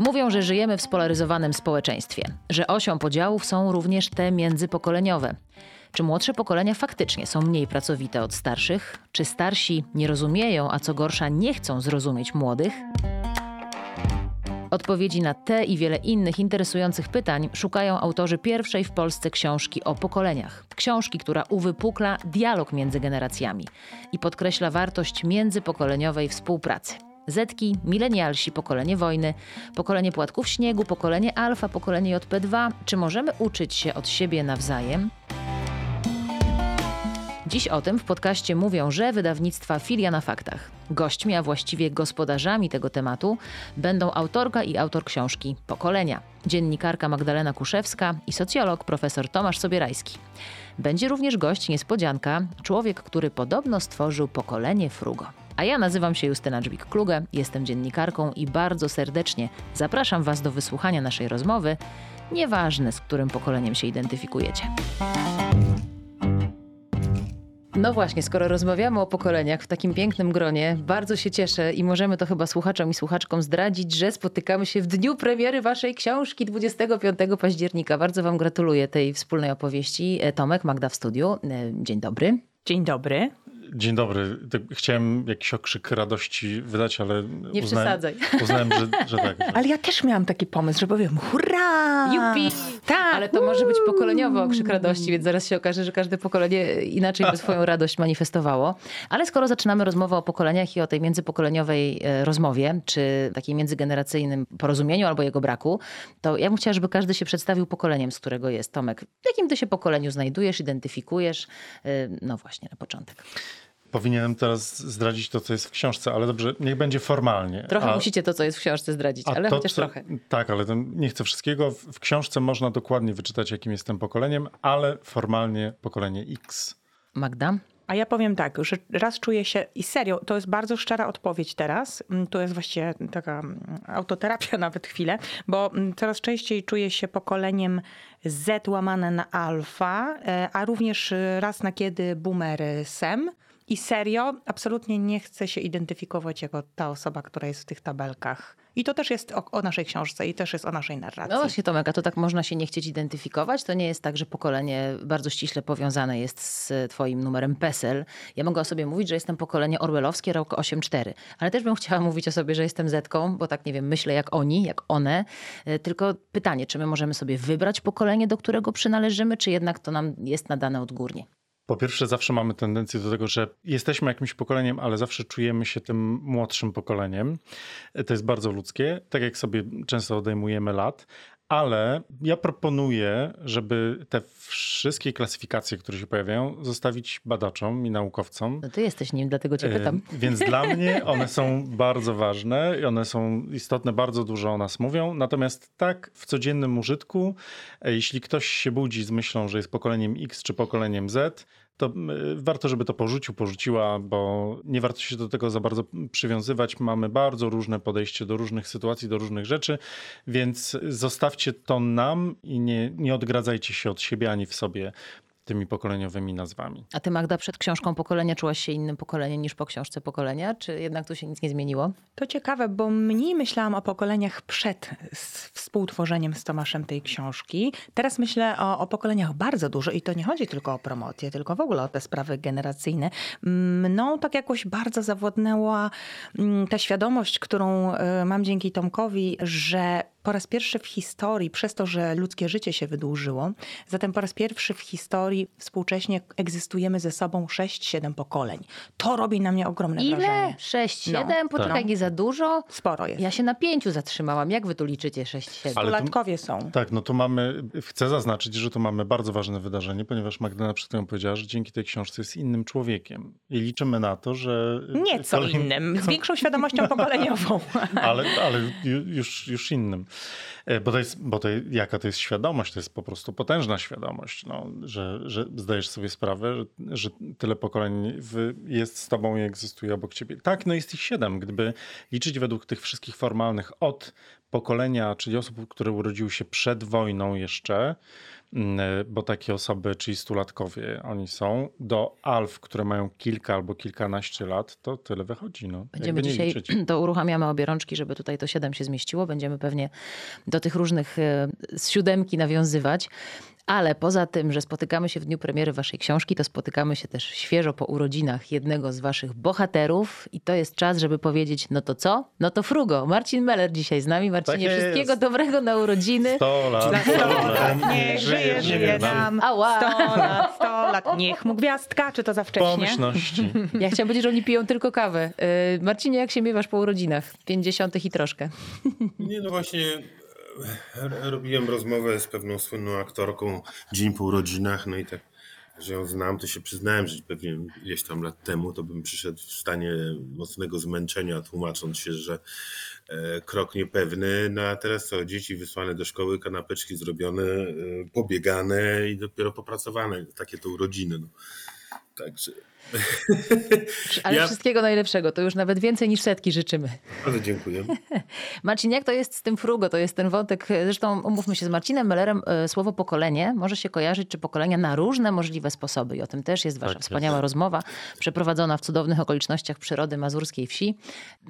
Mówią, że żyjemy w spolaryzowanym społeczeństwie, że osią podziałów są również te międzypokoleniowe. Czy młodsze pokolenia faktycznie są mniej pracowite od starszych? Czy starsi nie rozumieją, a co gorsza, nie chcą zrozumieć młodych? Odpowiedzi na te i wiele innych interesujących pytań szukają autorzy pierwszej w Polsce książki o pokoleniach. Książki, która uwypukla dialog między generacjami i podkreśla wartość międzypokoleniowej współpracy. Zetki, milenialsi, pokolenie wojny, pokolenie płatków śniegu, pokolenie alfa, pokolenie JP2. Czy możemy uczyć się od siebie nawzajem? Dziś o tym w podcaście mówią, że wydawnictwa Filia na Faktach. Gośćmi, a właściwie gospodarzami tego tematu będą autorka i autor książki Pokolenia, dziennikarka Magdalena Kuszewska i socjolog profesor Tomasz Sobierajski. Będzie również gość niespodzianka, człowiek, który podobno stworzył pokolenie Frugo. A ja nazywam się Justyna Dżbik-Kluge, jestem dziennikarką i bardzo serdecznie zapraszam Was do wysłuchania naszej rozmowy, nieważne z którym pokoleniem się identyfikujecie. No właśnie, skoro rozmawiamy o pokoleniach w takim pięknym gronie, bardzo się cieszę i możemy to chyba słuchaczom i słuchaczkom zdradzić, że spotykamy się w dniu premiery waszej książki 25 października. Bardzo wam gratuluję tej wspólnej opowieści. E, Tomek, Magda w studiu. E, dzień dobry. Dzień dobry. Dzień dobry. Chciałem jakiś okrzyk radości wydać, ale Nie uznałem, przesadzaj. uznałem że, że tak. Że... Ale ja też miałam taki pomysł, że powiem hurra! Jupi! Tak! Ale to może być pokoleniowy okrzyk radości, więc zaraz się okaże, że każde pokolenie inaczej by swoją radość manifestowało. Ale skoro zaczynamy rozmowę o pokoleniach i o tej międzypokoleniowej e, rozmowie, czy takim międzygeneracyjnym porozumieniu albo jego braku, to ja bym chciała, żeby każdy się przedstawił pokoleniem, z którego jest. Tomek, w jakim ty się pokoleniu znajdujesz, identyfikujesz? E, No właśnie, na początek. Powinienem teraz zdradzić to, co jest w książce, ale dobrze, niech będzie formalnie. Trochę musicie to, co jest w książce zdradzić, a ale to, chociaż co- trochę. Tak, ale to nie chcę wszystkiego. W, w książce można dokładnie wyczytać, jakim jestem pokoleniem, ale formalnie pokolenie X. Magda? A ja powiem tak, że raz czuję się, i serio, to jest bardzo szczera odpowiedź teraz, Mm, to jest właściwie taka mm, autoterapia nawet chwilę, bo mm, coraz częściej czuję się pokoleniem Z łamane na alfa, e, a również e, raz na kiedy boomery sem. I serio, absolutnie nie chcę się identyfikować jako ta osoba, która jest w tych tabelkach. I to też jest o, o naszej książce i też jest o naszej narracji. No właśnie Tomek, a to tak można się nie chcieć identyfikować? To nie jest tak, że pokolenie bardzo ściśle powiązane jest z twoim numerem PESEL. Ja mogę o sobie mówić, że jestem pokolenie orwellowskie, rok 8-4. Ale też bym chciała mówić o sobie, że jestem Zetką, bo tak nie wiem, myślę jak oni, jak one. E, Tylko pytanie, czy my możemy sobie wybrać pokolenie, do którego przynależymy, czy jednak to nam jest nadane odgórnie? Po pierwsze, zawsze mamy tendencję do tego, że jesteśmy jakimś pokoleniem, ale zawsze czujemy się tym młodszym pokoleniem. To jest bardzo ludzkie, tak jak sobie często odejmujemy lat. Ale ja proponuję, żeby te wszystkie klasyfikacje, które się pojawiają, zostawić badaczom i naukowcom. No ty jesteś nim, dlatego cię pytam. E, Więc dla mnie one są bardzo ważne i one są istotne, bardzo dużo o nas mówią. Natomiast tak w codziennym użytku, e, jeśli ktoś się budzi z myślą, że jest pokoleniem X czy pokoleniem Z, to e, warto, żeby to porzucił, porzuciła, bo nie warto się do tego za bardzo przywiązywać. Mamy bardzo różne podejście do różnych sytuacji, do różnych rzeczy, więc zostawcie to nam i nie, nie odgradzajcie się od siebie ani w sobie tymi pokoleniowymi nazwami. A ty Magda przed książką Pokolenia czułaś się innym pokoleniem niż po książce Pokolenia? Czy jednak tu się nic nie zmieniło? To ciekawe, bo mniej myślałam o pokoleniach przed współtworzeniem z Tomaszem tej książki. Teraz myślę o, o pokoleniach bardzo dużo i to nie chodzi tylko o promocję, tylko w ogóle o te sprawy generacyjne. Mną tak jakoś bardzo zawodnęła mm, ta świadomość, którą e, mam dzięki Tomkowi, że po raz pierwszy w historii, przez to, że ludzkie życie się wydłużyło, zatem po raz pierwszy w historii współcześnie egzystujemy ze sobą 6-7 pokoleń. To robi na mnie ogromne Ile? wrażenie. Sześć, No. siedem? Poczekaj, Tak. nie za dużo? Sporo jest. Ja się na pięciu zatrzymałam. Jak wy tu liczycie sześć, siedem? Ale tu- Stulatkowie są. Tak, no tu mamy, chcę zaznaczyć, że tu mamy bardzo ważne wydarzenie, ponieważ Magdalena przed chwilą powiedziała, że dzięki tej książce jest innym człowiekiem. I liczymy na to, że... Nieco kolej- innym, z większą świadomością pokoleniową. Ale, ale ju- już, już innym. E, Bo, to jest, bo to, jaka to jest świadomość? To jest po prostu potężna świadomość, no, że, że zdajesz sobie sprawę, że, że tyle pokoleń w, jest z tobą i egzystuje obok ciebie. Tak, no jest ich siedem. Gdyby liczyć według tych wszystkich formalnych od pokolenia, czyli osób, które urodziły się przed wojną jeszcze, mm, bo takie osoby 30-latkowie oni są, do alf, które mają kilka albo kilkanaście lat, to tyle wychodzi. No. Będziemy dzisiaj, liczyć. to uruchamiamy obie rączki, żeby tutaj to 7 się zmieściło. Będziemy pewnie do tych różnych e, z siódemki nawiązywać. Ale poza tym, że spotykamy się w dniu premiery waszej książki, to spotykamy się też świeżo po urodzinach jednego z waszych bohaterów i to jest czas, żeby powiedzieć, no to co? No to frugo. Marcin Meller dzisiaj z nami. Marcinie, Tak jest. wszystkiego dobrego na urodziny. 100 lat, Za 100 sto lat, lat, niech żyje, żyje nam. Ała. 100 lat, 100 lat, niech mu gwiazdka, czy to za wcześnie? Pomyślności. Ja chciałam powiedzieć, że oni piją tylko kawę. E, Marcinie, jak się miewasz po urodzinach? 50 i troszkę. Nie, no właśnie robiłem rozmowę z pewną słynną aktorką dzień po urodzinach, no i tak, że ją znam, to się przyznałem, że pewnie ileś tam lat temu to bym przyszedł w stanie mocnego zmęczenia, tłumacząc się, że e, krok niepewny, no a teraz co, dzieci wysłane do szkoły, kanapeczki zrobione, e, pobiegane i dopiero popracowane, takie to urodziny, no. Także Ale Ja- wszystkiego najlepszego. To już nawet więcej niż setki życzymy. bardzo dziękuję. Marcin, jak to jest z tym frugo? To jest ten wątek, zresztą umówmy się z Marcinem Mellerem, e, słowo pokolenie może się kojarzyć, czy pokolenia na różne możliwe sposoby. I o tym też jest wasza Tak, wspaniała rozmowa, przeprowadzona w cudownych okolicznościach przyrody mazurskiej wsi.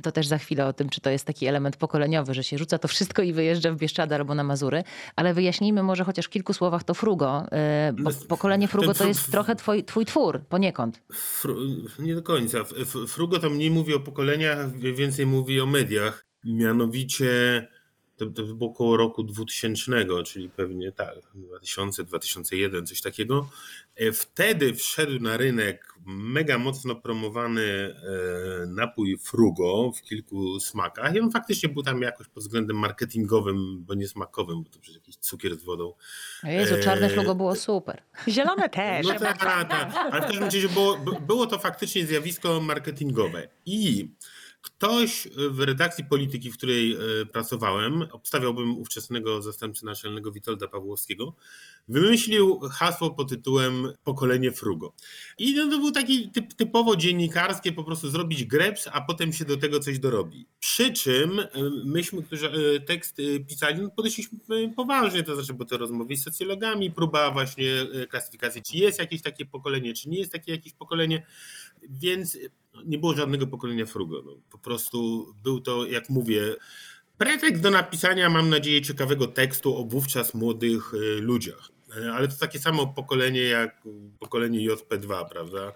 To też za chwilę o tym, czy to jest taki element pokoleniowy, że się rzuca to wszystko i wyjeżdża w Bieszczady albo na Mazury. Ale wyjaśnijmy może chociaż w kilku słowach to frugo, e, bo pokolenie frugo to jest trochę twój, twój twór, poniekąd. Fru, nie do końca. Frugo tam mniej mówi o pokoleniach, więcej mówi o mediach. Mianowicie to, to było około roku 2000, czyli pewnie tak, 2000, 2001, coś takiego. E, Wtedy wszedł na rynek mega mocno promowany e, napój Frugo w kilku smakach. I on faktycznie był tam jakoś pod względem marketingowym, bo nie smakowym, bo to przecież jakiś cukier z wodą. Jezu, czarne E, frugo było super. Zielone też. No tak, tak, tak. Ale w każdym razie było, by- było to faktycznie zjawisko marketingowe. I ktoś w redakcji polityki, w której e, pracowałem, obstawiałbym ówczesnego zastępcy naczelnego Witolda Pawłowskiego, wymyślił hasło pod tytułem Pokolenie Frugo. I no, to był taki typ, typowo dziennikarskie, po prostu zrobić greps, a potem się do tego coś dorobi. Przy czym e, myśmy, którzy e, tekst pisali, no, podeszliśmy poważnie, to znaczy, bo to rozmowy z socjologami, próba właśnie klasyfikacji, czy jest jakieś takie pokolenie, czy nie jest takie jakieś pokolenie, więc nie było żadnego pokolenia Frugo. No, po prostu był to, jak mówię, pretekst do napisania, mam nadzieję, ciekawego tekstu o wówczas młodych e, ludziach. E, Ale to takie samo pokolenie jak pokolenie JP2, prawda?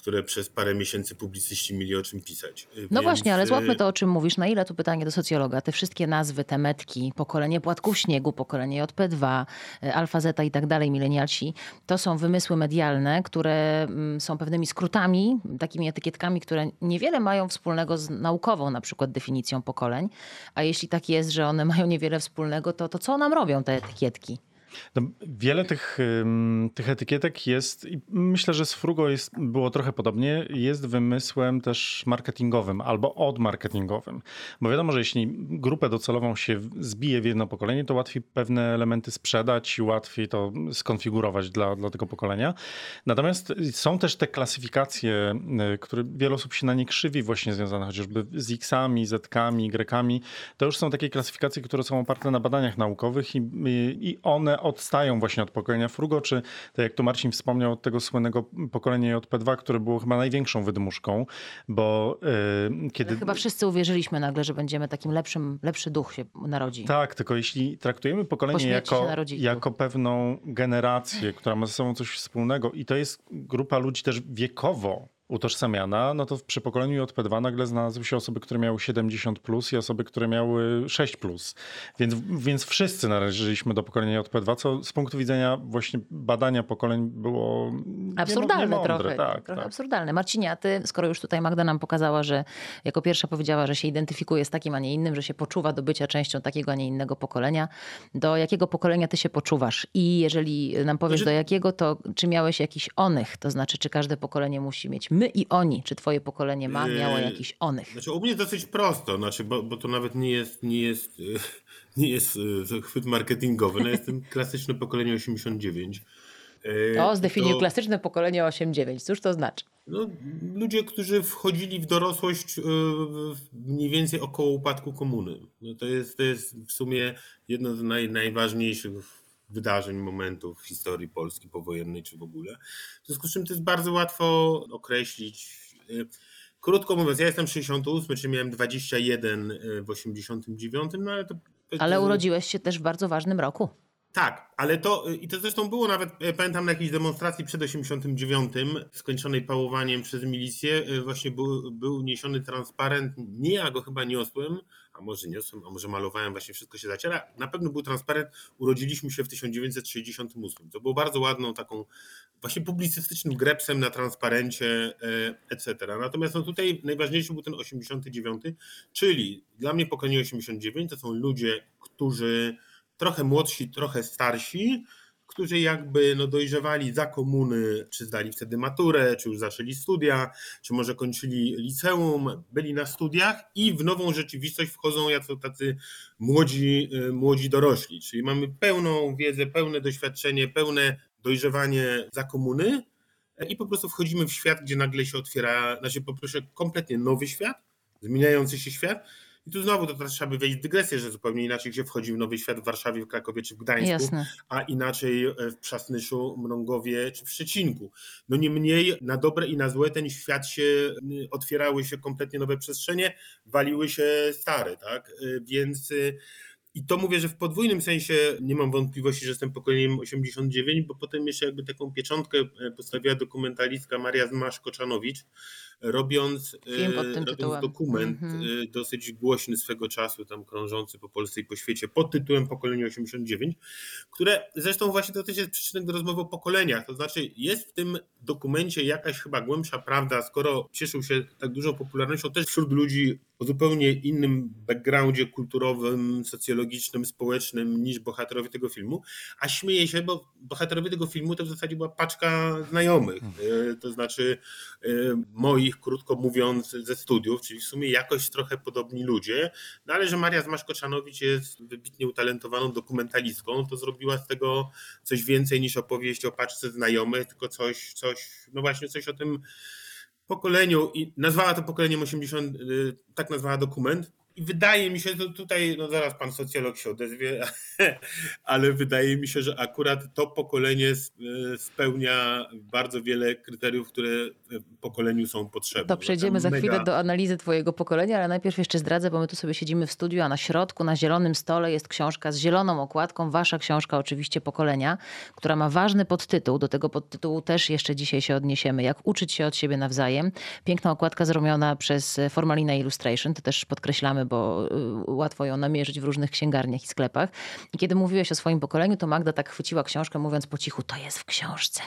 Które przez parę miesięcy publicyści mieli o czym pisać. E, No Więc, właśnie, ale złapmy to, o czym mówisz. Na ile tu pytanie do socjologa? Te wszystkie nazwy, te metki, pokolenie płatków śniegu, pokolenie JP2, y, Alfa Zeta i tak dalej, milenialsi, to są wymysły medialne, które mm, są pewnymi skrótami, takimi etykietkami, które niewiele mają wspólnego z naukową na przykład definicją pokoleń. A jeśli tak jest, że one mają niewiele wspólnego, to, to co nam robią te etykietki? No, wiele tych, tych etykietek jest, i myślę, że z Frugo jest, było trochę podobnie, jest wymysłem też marketingowym albo odmarketingowym. Bo wiadomo, że jeśli grupę docelową się zbije w jedno pokolenie, to łatwiej pewne elementy sprzedać i łatwiej to skonfigurować dla, dla tego pokolenia. Natomiast są też te klasyfikacje, y, które wiele osób się na nie krzywi, właśnie związane chociażby z X-ami, Z-kami, Y-kami. To już są takie klasyfikacje, które są oparte na badaniach naukowych i, i- i one odstają właśnie od pokolenia Frugo, czy tak jak tu Marcin wspomniał, od tego słynnego pokolenia JP2, które było chyba największą wydmuszką, bo y, kiedy... Chyba wszyscy uwierzyliśmy nagle, że będziemy takim lepszym, lepszy duch się narodzi. Tak, tylko jeśli traktujemy Po pokolenie jako, jako pewną generację, która ma ze sobą coś wspólnego i to jest grupa ludzi też wiekowo utożsamiana, no to przy pokoleniu JP2 nagle znalazły się osoby, które miały 70 plus i osoby, które miały 6 plus. Więc, więc wszyscy należeliśmy do pokolenia JP2, co z punktu widzenia właśnie badania pokoleń było Absurdalne niemądre. trochę. Tak, trochę tak. absurdalne. Marcinie, a ty, skoro już tutaj Magda nam pokazała, że jako pierwsza powiedziała, że się identyfikuje z takim, a nie innym, że się poczuwa do bycia częścią takiego, a nie innego pokolenia, do jakiego pokolenia ty się poczuwasz? I jeżeli nam powiesz Znaczy- do jakiego, to czy miałeś jakiś onych? To znaczy, czy każde pokolenie musi mieć my i oni? Czy twoje pokolenie ma, miało Yy, jakiś onych? Znaczy u mnie dosyć prosto, znaczy, bo, bo to nawet nie jest, nie jest, nie jest e, chwyt marketingowy, no jestem klasyczne pokolenie 89. E, O, zdefiniuj to- klasyczne pokolenie 8-9. Cóż to znaczy? No, ludzie, którzy wchodzili w dorosłość w- mniej więcej około upadku komuny. No to, jest, to jest w sumie jedno z naj, najważniejszych wydarzeń, momentów w historii Polski powojennej czy w ogóle. W związku z czym to jest bardzo łatwo określić. Y, krótko mówiąc, ja jestem 68, czyli miałem 21 y, w 89, no ale to. Ale urodziłeś się też w bardzo ważnym roku. Tak, ale to i to zresztą było nawet, pamiętam na jakiejś demonstracji przed 89, skończonej pałowaniem przez milicję, właśnie był, był niesiony transparent, nie ja go chyba niosłem, a może niosłem, a może malowałem, właśnie wszystko się zaciera. Na pewno był transparent, urodziliśmy się w 1968. To było bardzo ładną taką właśnie publicystycznym grepsem na transparencie, e, etc. Natomiast no tutaj najważniejszy był ten 89, czyli dla mnie pokolenie 89 to są ludzie, którzy trochę młodsi, trochę starsi, którzy jakby no dojrzewali za komuny, czy zdali wtedy maturę, czy już zaczęli studia, czy może kończyli liceum, byli na studiach i w nową rzeczywistość wchodzą jako tacy młodzi, y, młodzi dorośli. Czyli mamy pełną wiedzę, pełne doświadczenie, pełne dojrzewanie za komuny i po prostu wchodzimy w świat, gdzie nagle się otwiera, znaczy po prostu kompletnie nowy świat, zmieniający się świat, i tu znowu to trzeba by wejść w dygresję, że zupełnie inaczej się wchodzi w nowy świat w Warszawie, w Krakowie czy w Gdańsku, Jasne. a inaczej w Przasnyszu, Mrągowie czy w Szczecinku. No niemniej na dobre i na złe ten świat się, otwierały się kompletnie nowe przestrzenie, waliły się stare, tak? Y, więc y, i to mówię, że w podwójnym sensie nie mam wątpliwości, że jestem pokoleniem 89, bo potem jeszcze jakby taką pieczątkę postawiła dokumentalistka Maria Zmaszko-Czanowicz, robiąc, tym robiąc dokument mm -hmm. dosyć głośny swego czasu, tam krążący po Polsce i po świecie, pod tytułem Pokolenie 89, które zresztą właśnie to też jest przyczynek do rozmowy o pokoleniach. To znaczy, jest w tym dokumencie jakaś chyba głębsza prawda, skoro cieszył się tak dużą popularnością też wśród ludzi o zupełnie innym backgroundzie kulturowym, socjologicznym, społecznym niż bohaterowie tego filmu, a śmieje się, bo bohaterowie tego filmu to w zasadzie była paczka znajomych, hmm. to znaczy moich, krótko mówiąc, ze studiów, czyli w sumie jakoś trochę podobni ludzie, no ale że Maria Zmaszko-Czanowicz jest wybitnie utalentowaną dokumentalistką, to zrobiła z tego coś więcej niż opowieść o paczce znajomych, tylko coś, coś no właśnie coś o tym pokoleniu i nazwała to pokoleniem 80, y, tak nazwała dokument. I wydaje mi się, że tutaj, no zaraz pan socjolog się odezwie, ale wydaje mi się, że akurat to pokolenie y, spełnia bardzo wiele kryteriów, które pokoleniu są potrzebne. To przejdziemy za chwilę do analizy twojego pokolenia, ale najpierw jeszcze zdradzę, bo my tu sobie siedzimy w studiu, a na środku, na zielonym stole jest książka z zieloną okładką, wasza książka oczywiście pokolenia, która ma ważny podtytuł. Do tego podtytułu też jeszcze dzisiaj się odniesiemy. Jak uczyć się od siebie nawzajem. Piękna okładka zrobiona przez Formalina Illustration, to też podkreślamy, bo y, łatwo ją namierzyć w różnych księgarniach i sklepach. I kiedy mówiłeś o swoim pokoleniu, to Magda tak chwyciła książkę, mówiąc po cichu, to jest w książce.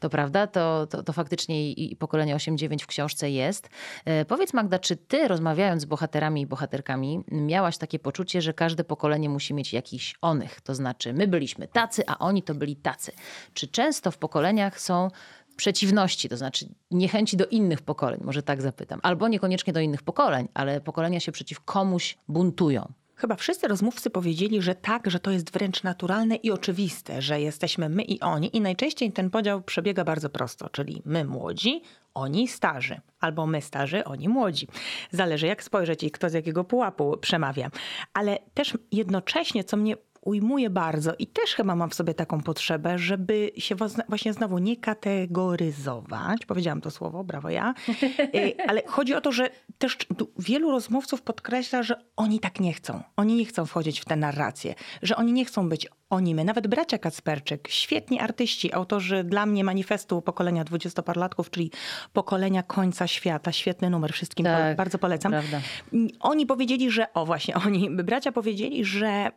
To prawda? To, to, to faktycznie i pokolenie 8-9 w książce jest. E, powiedz Magda, czy ty rozmawiając z bohaterami i bohaterkami miałaś takie poczucie, że każde pokolenie musi mieć jakiś onych? To znaczy my byliśmy tacy, a oni to byli tacy. Czy często w pokoleniach są przeciwności, to znaczy niechęci do innych pokoleń, może tak zapytam, albo niekoniecznie do innych pokoleń, ale pokolenia się przeciw komuś buntują. Chyba wszyscy rozmówcy powiedzieli, że tak, że to jest wręcz naturalne i oczywiste, że jesteśmy my i oni, i najczęściej ten podział przebiega bardzo prosto, czyli my młodzi, oni starzy, albo my starzy, oni młodzi. Zależy jak spojrzeć i kto z jakiego pułapu przemawia. Ale też jednocześnie, co mnie ujmuje bardzo i też chyba mam w sobie taką potrzebę, żeby się właśnie znowu nie kategoryzować. Powiedziałam to słowo, brawo ja. Y, ale chodzi o to, że też wielu rozmówców podkreśla, że oni tak nie chcą. Oni nie chcą wchodzić w tę narrację, że oni nie chcą być oni, my, nawet bracia Kacperczyk, świetni artyści, autorzy dla mnie manifestu pokolenia dwudziestoparlatków, czyli pokolenia końca świata. Świetny numer, wszystkim tak, bardzo polecam. Prawda. Oni powiedzieli, że, o właśnie, oni, bracia powiedzieli, że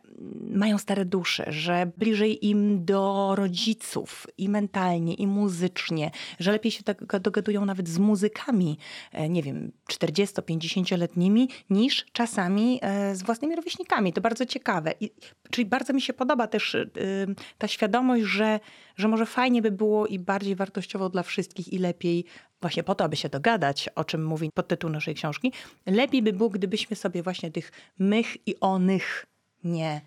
mają stare dusze, że bliżej im do rodziców i mentalnie, i muzycznie, że lepiej się tak dogadują nawet z muzykami, e, nie wiem, 40-50-letnimi, niż czasami e, z własnymi rówieśnikami. To bardzo ciekawe. I, czyli bardzo mi się podoba też też y, ta świadomość, że, że może fajnie by było i bardziej wartościowo dla wszystkich i lepiej, właśnie po to, aby się dogadać, o czym mówi podtytuł naszej książki, lepiej by było, gdybyśmy sobie właśnie tych mych i onych nie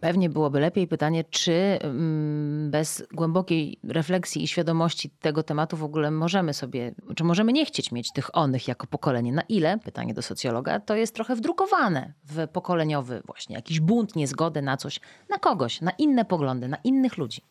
Pewnie byłoby lepiej pytanie, czy mm, bez głębokiej refleksji i świadomości tego tematu w ogóle możemy sobie, czy możemy nie chcieć mieć tych onych jako pokolenie. Na ile, pytanie do socjologa, to jest trochę wdrukowane w pokoleniowy właśnie jakiś bunt, niezgody na coś, na kogoś, na inne poglądy, na innych ludzi.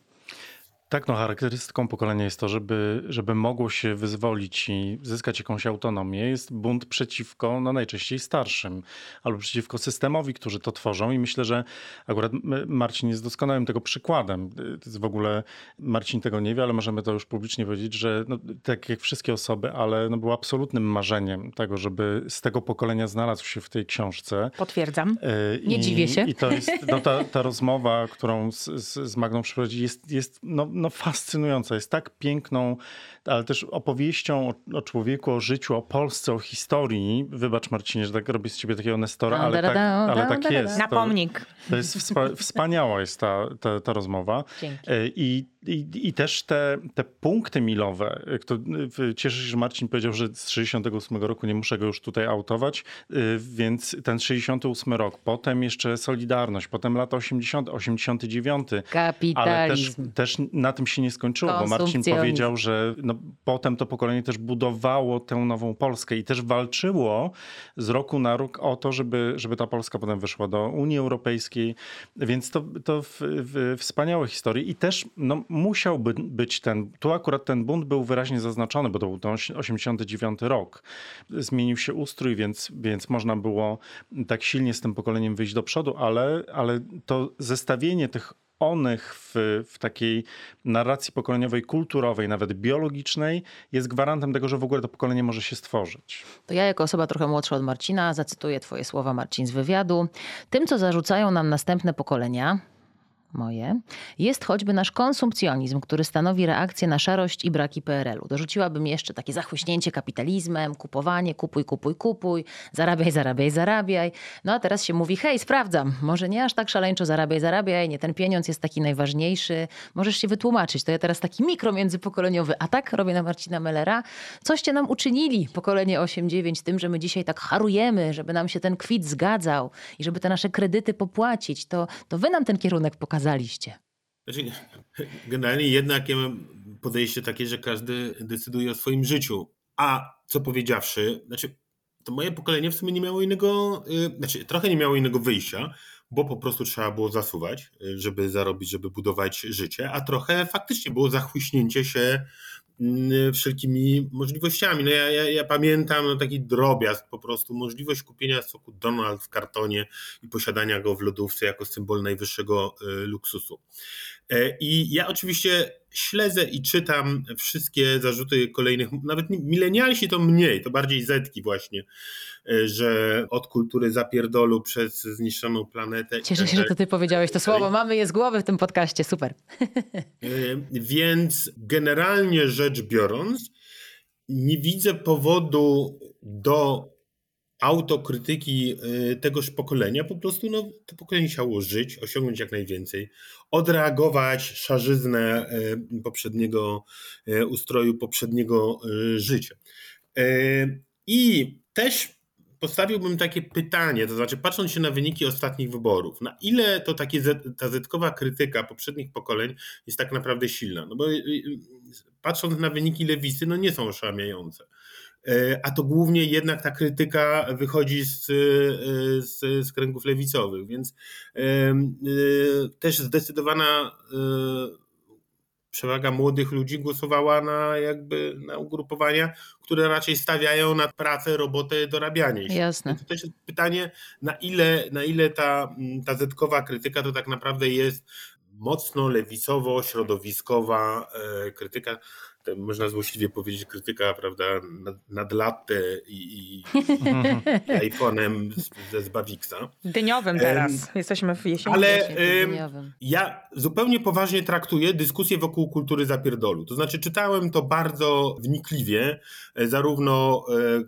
Tak, no charakterystyką pokolenia jest to, żeby, żeby mogło się wyzwolić i zyskać jakąś autonomię. Jest bunt przeciwko, no najczęściej starszym, albo przeciwko systemowi, którzy to tworzą i myślę, że akurat Marcin jest doskonałym tego przykładem. W ogóle, Marcin tego nie wie, ale możemy to już publicznie powiedzieć, że no, tak jak wszystkie osoby, ale no, było absolutnym marzeniem tego, żeby z tego pokolenia znalazł się w tej książce. Potwierdzam. I, nie dziwię się. I to jest, no, ta, ta rozmowa, którą z, z, z Magną przeprowadzi, jest, jest no, no, fascynująca. Jest tak piękną, ale też opowieścią o, o, człowieku, o życiu, o Polsce, o historii. Wybacz Marcinie, że tak robię z ciebie takiego Nestora, ale tak, ale tak jest. Na pomnik. To, to jest wspa wspaniała jest ta, ta, ta rozmowa. Dzięki. E, I, i, I też te, te punkty milowe. To, cieszę się, że Marcin powiedział, że z 68 roku nie muszę go już tutaj autować, e, więc ten 68 rok, potem jeszcze Solidarność, potem lata 80, 89. Kapitalizm. Ale też, też na tym się nie skończyło, bo Marcin powiedział, że no, potem to pokolenie też budowało tę nową Polskę i też walczyło z roku na rok o to, żeby, żeby ta Polska potem wyszła do Unii Europejskiej. Więc to, to w, w, wspaniałe historie i też no, musiałby być ten, tu akurat ten bunt był wyraźnie zaznaczony, bo to był ten 89 rok. Zmienił się ustrój, więc, więc można było tak silnie z tym pokoleniem wyjść do przodu, ale, ale to zestawienie tych onych w, w takiej narracji pokoleniowej, kulturowej, nawet biologicznej, jest gwarantem tego, że w ogóle to pokolenie może się stworzyć. To ja, jako osoba trochę młodsza od Marcina, zacytuję Twoje słowa, Marcin, z wywiadu. Tym, co zarzucają nam następne pokolenia, moje, jest choćby nasz konsumpcjonizm, który stanowi reakcję na szarość i braki PRL-u. Dorzuciłabym jeszcze takie zachłyśnięcie kapitalizmem, kupowanie, kupuj, kupuj, kupuj, zarabiaj, zarabiaj, zarabiaj. No a teraz się mówi, hej, sprawdzam, może nie aż tak szaleńczo zarabiaj, zarabiaj, nie ten pieniądz jest taki najważniejszy, możesz się wytłumaczyć. To ja teraz taki mikro międzypokoleniowy atak robię na Marcina Mellera. Coście nam uczynili, pokolenie 8-9, tym, że my dzisiaj tak harujemy, żeby nam się ten kwit zgadzał i żeby te nasze kredyty popłacić. To, to wy nam ten kierunek pokazaliście pokazaliście? Znaczy, generalnie jednak ja mam podejście takie, że każdy decyduje o swoim życiu. A co powiedziawszy, znaczy, to moje pokolenie w sumie nie miało innego, yy, znaczy trochę nie miało innego wyjścia, bo po prostu trzeba było zasuwać, y, żeby zarobić, żeby budować życie, a trochę faktycznie było zachłyśnięcie się wszelkimi możliwościami. No ja, ja, ja, pamiętam no taki drobiazg, po prostu możliwość kupienia soku Donald w kartonie i posiadania go w lodówce jako symbol najwyższego y, luksusu. E, I ja oczywiście śledzę i czytam wszystkie zarzuty kolejnych, nawet milenialsi to mniej, to bardziej zetki właśnie, e, że od kultury zapierdolu przez zniszczoną planetę. Cieszę się, że to ty powiedziałeś to słowo, mamy je z głowy w tym podcaście, super. E, więc generalnie rzecz biorąc, nie widzę powodu do autokrytyki y, tegoż pokolenia, po prostu no, to pokolenie chciało żyć, osiągnąć jak najwięcej, odreagować szarzyznę y, poprzedniego y, ustroju, poprzedniego życia. I też postawiłbym takie pytanie, to znaczy patrząc się na wyniki ostatnich wyborów, na ile to takie ta zetkowa krytyka poprzednich pokoleń jest tak naprawdę silna? No bo patrząc na wyniki lewicy, no nie są oszałamiające. E, a to głównie jednak ta krytyka wychodzi z, e, z, z kręgów lewicowych, więc e, też zdecydowana przewaga młodych ludzi głosowała na jakby na ugrupowania, które raczej stawiają na pracę, robotę, dorabianie się. Jasne. to też jest pytanie, na ile, na ile ta, ta zetkowa krytyka to tak naprawdę jest mocno lewicowo-środowiskowa krytyka można złośliwie powiedzieć, krytyka, prawda, nad, nad latte i, i, i iPhone'em ze Zbawiksa. Dyniowym teraz. Um, Jesteśmy w jesieni. Ale um, ja zupełnie poważnie traktuję dyskusję wokół kultury zapierdolu. To znaczy czytałem to bardzo wnikliwie, e, zarówno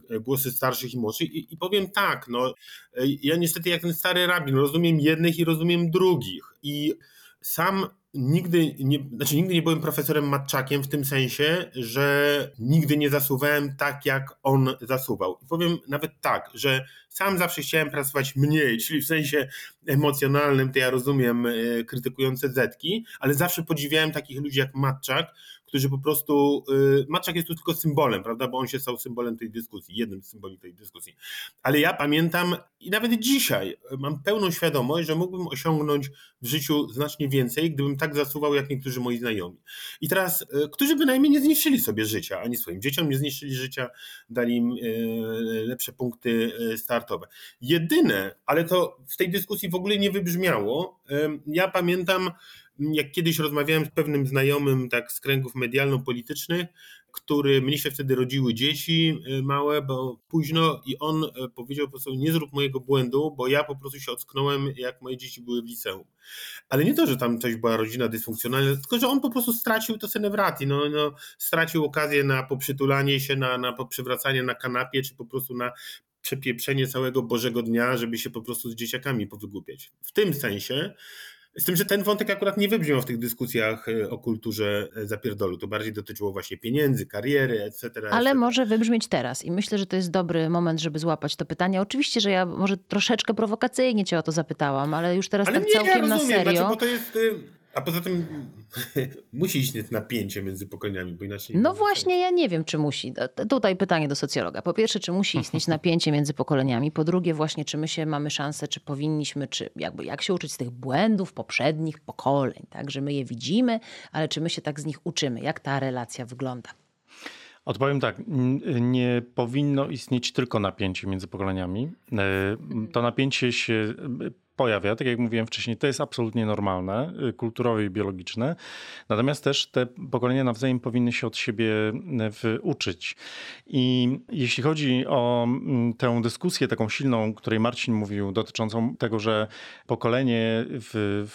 e, głosy starszych i młodszych i, i powiem tak, no, e, ja niestety jak ten stary rabin rozumiem jednych i rozumiem drugich i sam nigdy nie, znaczy nigdy nie byłem profesorem matczakiem w tym sensie, że nigdy nie zasuwałem tak, jak on zasuwał. I powiem nawet tak, że sam zawsze chciałem pracować mniej, czyli w sensie emocjonalnym, to ja rozumiem e, krytykujące zetki, ale zawsze podziwiałem takich ludzi jak Matczak, którzy po prostu. Y, Matczak jest tu tylko symbolem, prawda? Bo on się stał symbolem tej dyskusji, jednym z symboli tej dyskusji. Ale ja pamiętam i nawet dzisiaj mam pełną świadomość, że mógłbym osiągnąć w życiu znacznie więcej, gdybym tak zasuwał jak niektórzy moi znajomi. I teraz, y, którzy bynajmniej nie zniszczyli sobie życia, ani swoim dzieciom nie zniszczyli życia, dali im y, lepsze punkty startowe. Jedyne, ale to w tej dyskusji w ogóle nie wybrzmiało, ja pamiętam, jak kiedyś rozmawiałem z pewnym znajomym tak z kręgów medialno-politycznych, który mnie się wtedy rodziły dzieci y, małe, bo późno i on y, powiedział po prostu nie zrób mojego błędu, bo ja po prostu się ocknąłem jak moje dzieci były w liceum. Ale nie to, że tam coś była rodzina dysfunkcjonalna, tylko że on po prostu stracił to senewrati, no, no, stracił okazję na poprzytulanie się, na, na poprzywracanie na kanapie, czy po prostu na przepieprzenie całego Bożego Dnia, żeby się po prostu z dzieciakami powygłupiać. W tym sensie z tym, że ten wątek akurat nie wybrzmiał w tych dyskusjach e, o kulturze e, zapierdolu. To bardziej dotyczyło właśnie pieniędzy, kariery, etc. Ale może wybrzmieć teraz i myślę, że to jest dobry moment, żeby złapać to pytanie. Oczywiście, że ja może troszeczkę prowokacyjnie cię o to zapytałam, ale już teraz ale tak nie, całkiem ja rozumiem, na serio. Znaczy, bo to jest y, a poza tym musi istnieć napięcie między pokoleniami, bo inaczej. No właśnie, ja nie wiem, czy musi. Tutaj pytanie do socjologa. Po pierwsze, czy musi istnieć napięcie między pokoleniami? Po drugie, właśnie, czy my się mamy szansę, czy powinniśmy, czy jakby jak się uczyć z tych błędów poprzednich pokoleń, tak? Że my je widzimy, ale czy my się tak z nich uczymy? Jak ta relacja wygląda? Odpowiem tak, nie powinno istnieć tylko napięcie między pokoleniami. E, to napięcie się pojawia, tak jak mówiłem wcześniej, to jest absolutnie normalne, y, kulturowe i biologiczne. Natomiast też te pokolenia nawzajem powinny się od siebie y, uczyć. I jeśli chodzi o mm, tę dyskusję taką silną, której Marcin mówił, dotyczącą tego, że pokolenie,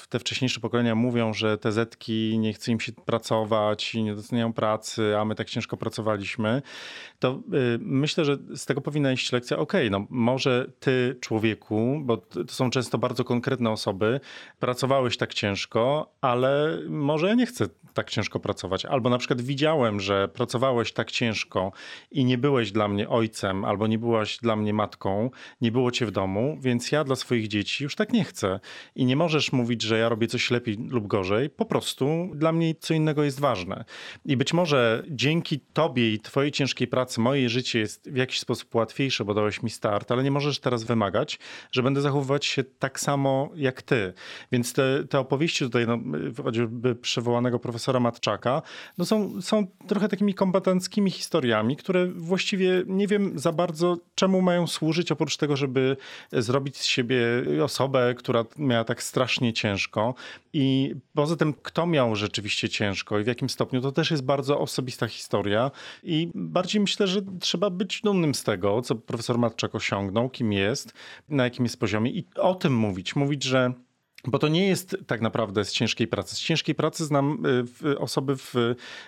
te wcześniejsze pokolenia mówią, że te zetki nie chce im się pracować i nie doceniają pracy, a my tak ciężko pracowaliśmy, to y, myślę, że z tego powinna iść lekcja, okej, okay, no może ty człowieku, bo to są często bardzo bardzo konkretne osoby, pracowałeś tak ciężko, ale może nie chcę tak ciężko pracować. Albo na przykład widziałem, że pracowałeś tak ciężko i nie byłeś dla mnie ojcem, albo nie byłaś dla mnie matką, nie było cię w domu, więc ja dla swoich dzieci już tak nie chcę. I nie możesz mówić, że ja robię coś lepiej lub gorzej. Po prostu dla mnie co innego jest ważne. I być może dzięki tobie i twojej ciężkiej pracy moje życie jest w jakiś sposób łatwiejsze, bo dałeś mi start, ale nie możesz teraz wymagać, że będę zachowywać się tak samo jak ty. Więc te, te opowieści tutaj, no, choćby przywołanego profesora Matczaka, no są, są trochę takimi kombatanckimi historiami, które właściwie nie wiem za bardzo czemu mają służyć, oprócz tego, żeby zrobić z siebie osobę, która miała tak strasznie ciężko. I poza tym, kto miał rzeczywiście ciężko i w jakim stopniu, to też jest bardzo osobista historia. I bardziej myślę, że trzeba być dumnym z tego, co profesor Matczak osiągnął, kim jest, na jakim jest poziomie i o tym mówić mówić. Że bo to nie jest tak naprawdę z ciężkiej pracy. Z ciężkiej pracy znam y, osoby w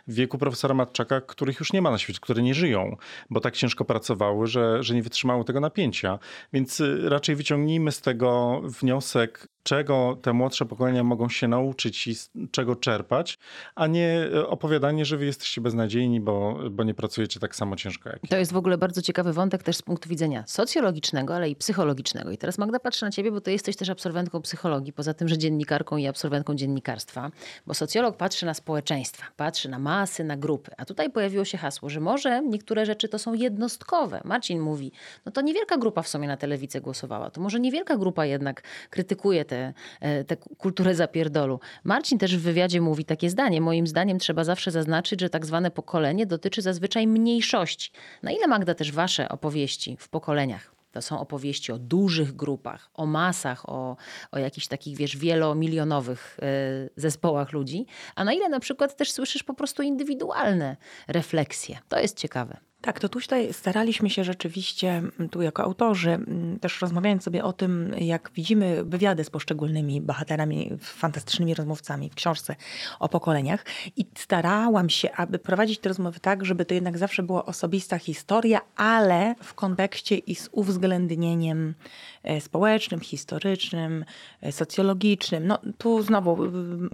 wieku profesora Matczaka, których już nie ma na świecie, które nie żyją, bo tak ciężko pracowały, że, że nie wytrzymały tego napięcia. Więc y, raczej wyciągnijmy z tego wniosek, czego te młodsze pokolenia mogą się nauczyć i z czego czerpać, a nie e, opowiadanie, że wy jesteście beznadziejni, bo, bo nie pracujecie tak samo ciężko jak To jest w ogóle bardzo ciekawy wątek też z punktu widzenia socjologicznego, ale i psychologicznego. I teraz Magda patrzę na ciebie, bo ty jesteś też absolwentką psychologii, poza tym, że dziennikarką i absolwentką dziennikarstwa, bo socjolog patrzy na społeczeństwa, patrzy na masy, na grupy. A tutaj pojawiło się hasło, że może niektóre rzeczy to są jednostkowe. Marcin mówi, no to niewielka grupa w sumie na telewizję głosowała, to może niewielka grupa jednak krytykuje te tę e, te kulturę zapierdolu. Marcin też w wywiadzie mówi takie zdanie. Moim zdaniem trzeba zawsze zaznaczyć, że tak zwane pokolenie dotyczy zazwyczaj mniejszości. Na ile Magda też wasze opowieści w pokoleniach to są opowieści o dużych grupach, o masach, o, o jakichś takich, wiesz, wielomilionowych y, zespołach ludzi, a na ile na przykład też słyszysz po prostu indywidualne refleksje. To jest ciekawe. Tak, to tutaj staraliśmy się rzeczywiście, mm, tu jako autorzy, mm, też rozmawiając sobie o tym, jak widzimy wywiady z poszczególnymi bohaterami, fantastycznymi rozmówcami w książce o pokoleniach i starałam się, aby prowadzić te rozmowy tak, żeby to jednak zawsze była osobista historia, ale w kontekście i z uwzględnieniem e, społecznym, historycznym, e, socjologicznym. No tu znowu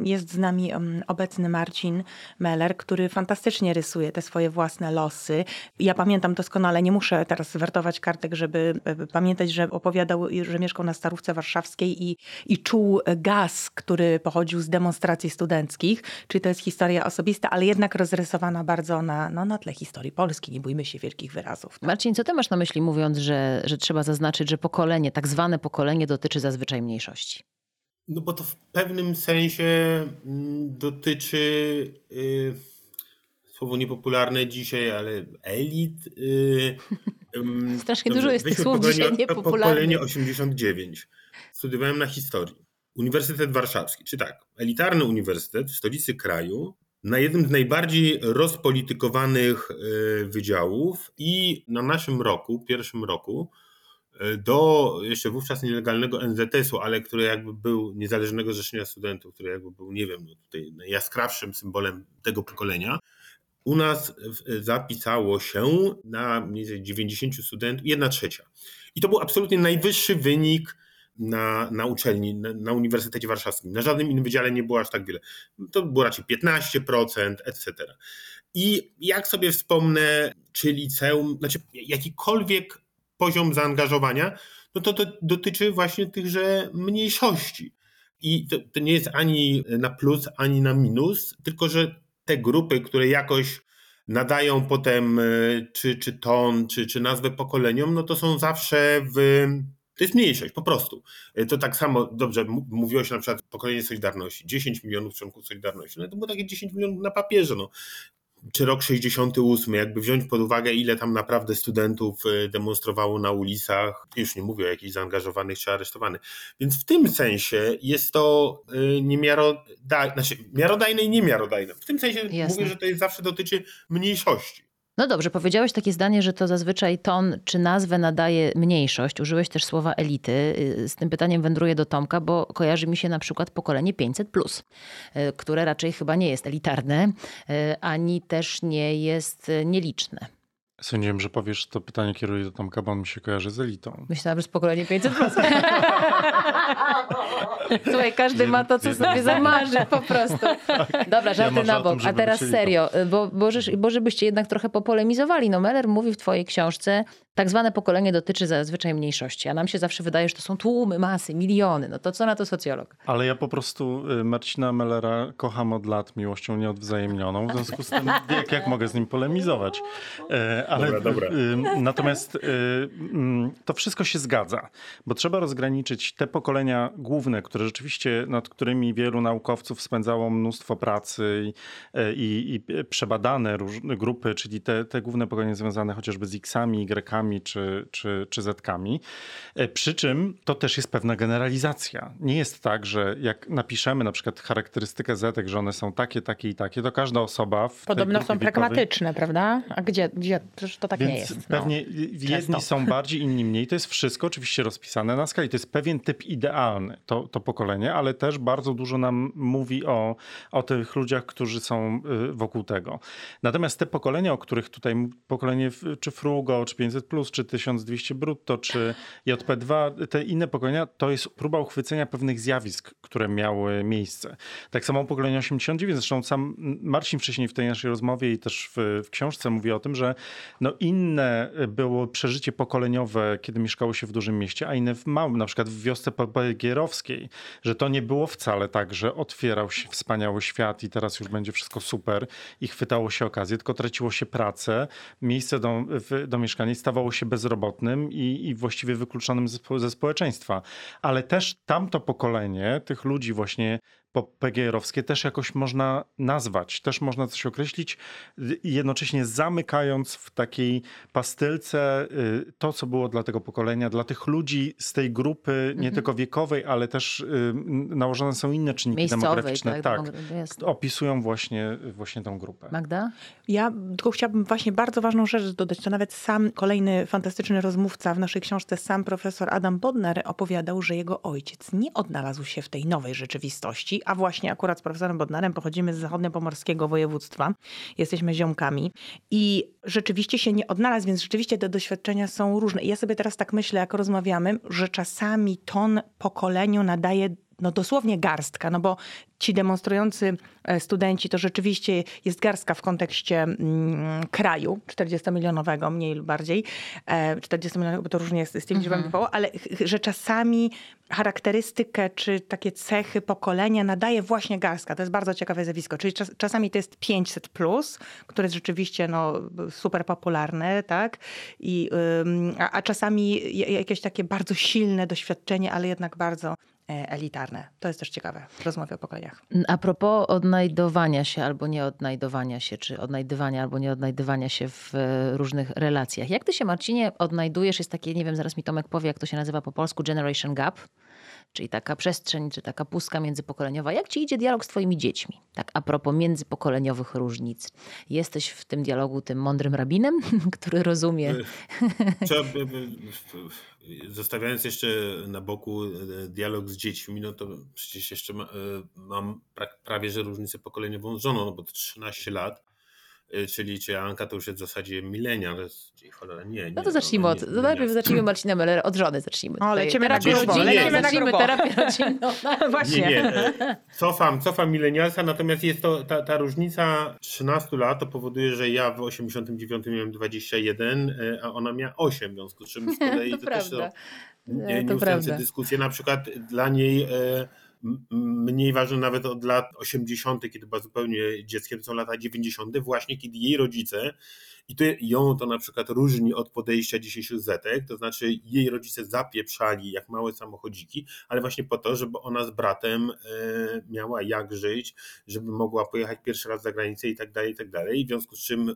jest z nami mm, obecny Marcin Meller, który fantastycznie rysuje te swoje własne losy. Ja pamiętam doskonale, nie muszę teraz wertować kartek, żeby e, pamiętać, że opowiadał, że mieszkał na Starówce Warszawskiej i, i czuł gaz, który pochodził z demonstracji studenckich. Czyli to jest historia osobista, ale jednak rozrysowana bardzo na, no, na tle historii Polski. Nie bójmy się wielkich wyrazów. Marcin, co ty masz na myśli mówiąc, że, że trzeba zaznaczyć, że pokolenie, tak zwane pokolenie dotyczy zazwyczaj mniejszości? No bo to w pewnym sensie mm, dotyczy... Yy słowo niepopularne dzisiaj, ale elit. Yy, Strasznie dobrze, dużo jest tych słów dzisiaj niepopularnych. Pokolenie 89. Studiowałem na historii. Uniwersytet Warszawski, czy tak, elitarny uniwersytet w stolicy kraju, na jednym z najbardziej rozpolitykowanych y, wydziałów i na naszym roku, pierwszym roku, y, do jeszcze wówczas nielegalnego NZS-u, ale który jakby był niezależnego zrzeszenia studentów, który jakby był, nie wiem, no tutaj najjaskrawszym symbolem tego pokolenia, u nas zapisało się na mniej więcej 90 studentów, jedna trzecia. I to był absolutnie najwyższy wynik na, na uczelni, na, na, Uniwersytecie Warszawskim. Na żadnym innym wydziale nie było aż tak wiele. To było raczej 15%, etc. I jak sobie wspomnę, czy liceum, znaczy jakikolwiek poziom zaangażowania, no to to dotyczy właśnie tychże mniejszości. I to, to nie jest ani na plus, ani na minus, tylko że te grupy, które jakoś nadają potem e, czy, czy ton, czy, czy nazwę pokoleniom, no to są zawsze w. To jest mniejszość, po prostu. E, to tak samo, dobrze, mówiło się na przykład pokolenie Solidarności, 10 milionów członków Solidarności, no to było takie 10 milionów na papierze, no czy rok 68, jakby wziąć pod uwagę, ile tam naprawdę studentów y, demonstrowało na ulicach, już nie mówię o jakichś zaangażowanych czy aresztowanych. Więc w tym sensie jest to y, niemiarodajne, znaczy miarodajne i niemiarodajne. W tym sensie Jasne. mówię, że to jest zawsze dotyczy mniejszości. No dobrze, powiedziałeś takie zdanie, że to zazwyczaj ton czy nazwę nadaje mniejszość. Użyłeś też słowa elity. Y, z tym pytaniem wędruję do Tomka, bo kojarzy mi się na przykład pokolenie 500, y, które raczej chyba nie jest elitarne, y, ani też nie jest nieliczne. Sądziłem, że powiesz to pytanie kieruję do Tomka, bo on mi się kojarzy z elitą. Myślałam, że z pokolenie 500 Słuchaj, każdy ma to, co sobie zamarzy po prostu. Dobra, żarty ja na bok. A teraz serio, bo, bo, bo żebyście jednak trochę popolemizowali. No Meller mówi w twojej książce, tak zwane pokolenie dotyczy zazwyczaj mniejszości, a nam się zawsze wydaje, że to są tłumy, masy, miliony. No to co na to socjolog? Ale ja po prostu y, Marcina Mellera kocham od lat miłością nieodwzajemnioną, w związku z tym jak, jak mogę z nim polemizować. E, ale, dobra, dobra. Y, natomiast y, mm, to wszystko się zgadza, bo trzeba rozgraniczyć te pokolenia główne, które rzeczywiście, nad którymi wielu naukowców spędzało mnóstwo pracy i, i, i przebadane różne grupy, czyli te, te główne pokolenia związane chociażby z X-ami, Y-ami, czy, czy, czy zetkami. E, przy czym to też jest pewna generalizacja. Nie jest tak, że jak napiszemy na przykład charakterystykę zetek, że one są takie, takie i takie, to każda osoba w Podobno są wiekowej... pragmatyczne, prawda? A gdzie? gdzie? Przecież to tak Więc nie jest. No. Pewnie jedni są bardziej, inni mniej. To jest wszystko oczywiście rozpisane na skali. To jest pewien typ idealny, to, to pokolenie, ale też bardzo dużo nam mówi o, o tych ludziach, którzy są y, wokół tego. Natomiast te pokolenia, o których tutaj, pokolenie czy Frugo, czy 500 plus, czy 1200 brutto, czy JP2, te inne pokolenia, to jest próba uchwycenia pewnych zjawisk, które miały miejsce. Tak samo pokolenie 89, zresztą sam Marcin wcześniej w tej naszej rozmowie i też w, w książce mówi o tym, że no inne było przeżycie pokoleniowe, kiedy mieszkało się w dużym mieście, a inne w małym, na przykład w wiosce Papagierowskiej, że to nie było wcale tak, że otwierał się wspaniały świat i teraz już będzie wszystko super i chwytało się okazję, tylko traciło się pracę, miejsce do, do mieszkania stawało stawało się bezrobotnym i, i właściwie wykluczonym ze, ze społeczeństwa. Ale też tamto pokolenie tych ludzi właśnie PGR-owskie też jakoś można nazwać, też można coś określić, jednocześnie zamykając w takiej pastylce y, to, co było dla tego pokolenia, dla tych ludzi z tej grupy, nie mhm. tylko wiekowej, ale też y, nałożone są inne czynniki Miejscowej, demograficzne. Tak, tak opisują właśnie, właśnie tą grupę. Magda? Ja tylko chciałabym właśnie bardzo ważną rzecz dodać. To nawet sam kolejny fantastyczny rozmówca w naszej książce, sam profesor Adam Bodnar opowiadał, że jego ojciec nie odnalazł się w tej nowej rzeczywistości, a właśnie akurat z profesorem Bodnarem pochodzimy z zachodniopomorskiego województwa. Jesteśmy ziomkami i rzeczywiście się nie odnalazł, więc rzeczywiście te doświadczenia są różne. I ja sobie teraz tak myślę, jak rozmawiamy, że czasami ton pokoleniu nadaje no dosłownie garstka, no bo ci demonstrujący e, studenci to rzeczywiście jest garstka w kontekście mm, kraju 40-milionowego, mniej lub bardziej. 40-milionowego, e, bo to różnie jest z tymi liczbami mhm. ale że czasami charakterystykę czy takie cechy pokolenia nadaje właśnie garstka. To jest bardzo ciekawe zjawisko. Czyli czas, czasami to jest 500 plus, które jest rzeczywiście no, super popularne, tak? I, a, a czasami jakieś takie bardzo silne doświadczenie, ale jednak bardzo elitarne. To jest też ciekawe w rozmowie o pokoleniach. A propos odnajdowania się albo nie odnajdowania się, czy odnajdywania albo nie odnajdywania się w e, różnych relacjach. Jak ty się, Marcinie, odnajdujesz? Jest takie, nie wiem, zaraz mi Tomek powie, jak to się nazywa po polsku, generation gap czyli taka przestrzeń, czy taka pustka międzypokoleniowa. Jak ci idzie dialog z twoimi dziećmi? Tak a propos międzypokoleniowych różnic. Jesteś w tym dialogu tym mądrym rabinem, który rozumie... Trzeba, zostawiając jeszcze na boku e, dialog z dziećmi, no to przecież jeszcze e, mam prawie że różnicę pokoleniową z żoną, no bo to 13 lat Y, czyli czy Anka to już jest w zasadzie milenia, to jest, cholera, nie, nie. No to zacznijmy od, to najpierw zacznijmy Marcina Mellera, od żony zacznijmy. O, lecimy na grubo, lecimy zacznijmy terapię rodzinną. No, właśnie. Nie, nie, e, cofam, cofam milenialsa, natomiast jest to, ta, ta różnica 13 lat to powoduje, że ja w 89 miałem 21, e, a ona miała 8, w związku z czym z kolei to, to też są nie, nieustające dyskusje, na przykład dla niej e, mniej ważne nawet od lat 80., kiedy była zupełnie dzieckiem, to są lata 90., właśnie kiedy jej rodzice, i to ją to na przykład różni od podejścia dzisiejszych zetek, to znaczy jej rodzice zapieprzali jak małe samochodziki, ale właśnie po to, żeby ona z bratem e, miała jak żyć, żeby mogła pojechać pierwszy raz za granicę i tak dalej, i tak dalej. W związku z czym e,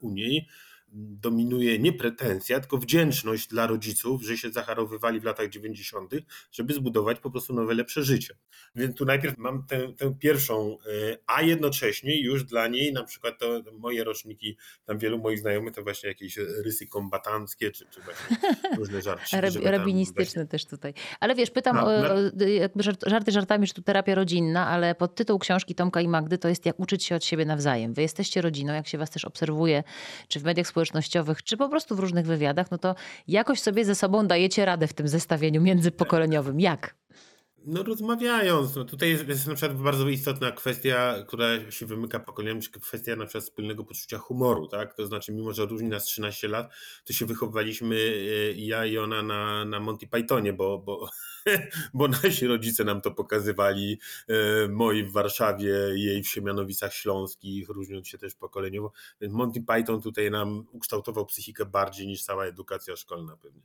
u niej dominuje nie pretensja, tylko wdzięczność dla rodziców, że się zacharowywali w latach 90., żeby zbudować po prostu nowe, lepsze życie. Więc tu najpierw mam tę, tę pierwszą, e, a jednocześnie już dla niej na przykład to moje roczniki, tam wielu moich znajomych to właśnie jakieś rysy kombatanckie, czy, czy właśnie różne żarty. Rabinistyczne też tutaj. Ale wiesz, pytam, no, no. jakby żarty żartami, że tu terapia rodzinna, ale podtytuł książki Tomka i Magdy to jest jak uczyć się od siebie nawzajem. Wy jesteście rodziną, jak się was też obserwuje, czy w mediach społecznościowych, czy po prostu w różnych wywiadach, no to jakoś sobie ze sobą dajecie radę w tym zestawieniu międzypokoleniowym. Jak? No rozmawiając, no tutaj jest, jest na przykład bardzo istotna kwestia, która się wymyka pokoleniom, czy kwestia na przykład wspólnego poczucia humoru, tak? To znaczy, mimo że różni nas 13 lat, to się wychowywaliśmy e, ja i ona na, na Monty Pythonie, bo, bo, bo nasi rodzice nam to pokazywali, e, moi w Warszawie, jej w Siemianowicach Śląskich, różniąc się też pokoleniowo. Więc Monty Python tutaj nam ukształtował psychikę bardziej niż cała edukacja szkolna pewnie.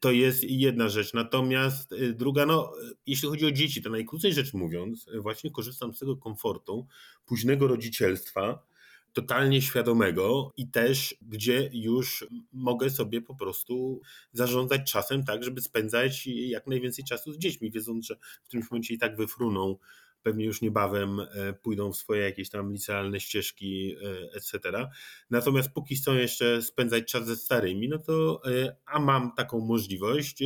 To jest jedna rzecz. Natomiast e, druga, no, jeśli chodzi o dzieci, to najkrócej rzecz mówiąc, właśnie korzystam z tego komfortu późnego rodzicielstwa, totalnie świadomego i też, gdzie już mogę sobie po prostu zarządzać czasem tak, żeby spędzać jak najwięcej czasu z dziećmi, wiedząc, że w którymś momencie i tak wyfruną, pewnie już niebawem e, pójdą w swoje jakieś tam licealne ścieżki, e, etc. Natomiast póki chcą jeszcze spędzać czas ze starymi, no to e, a mam taką możliwość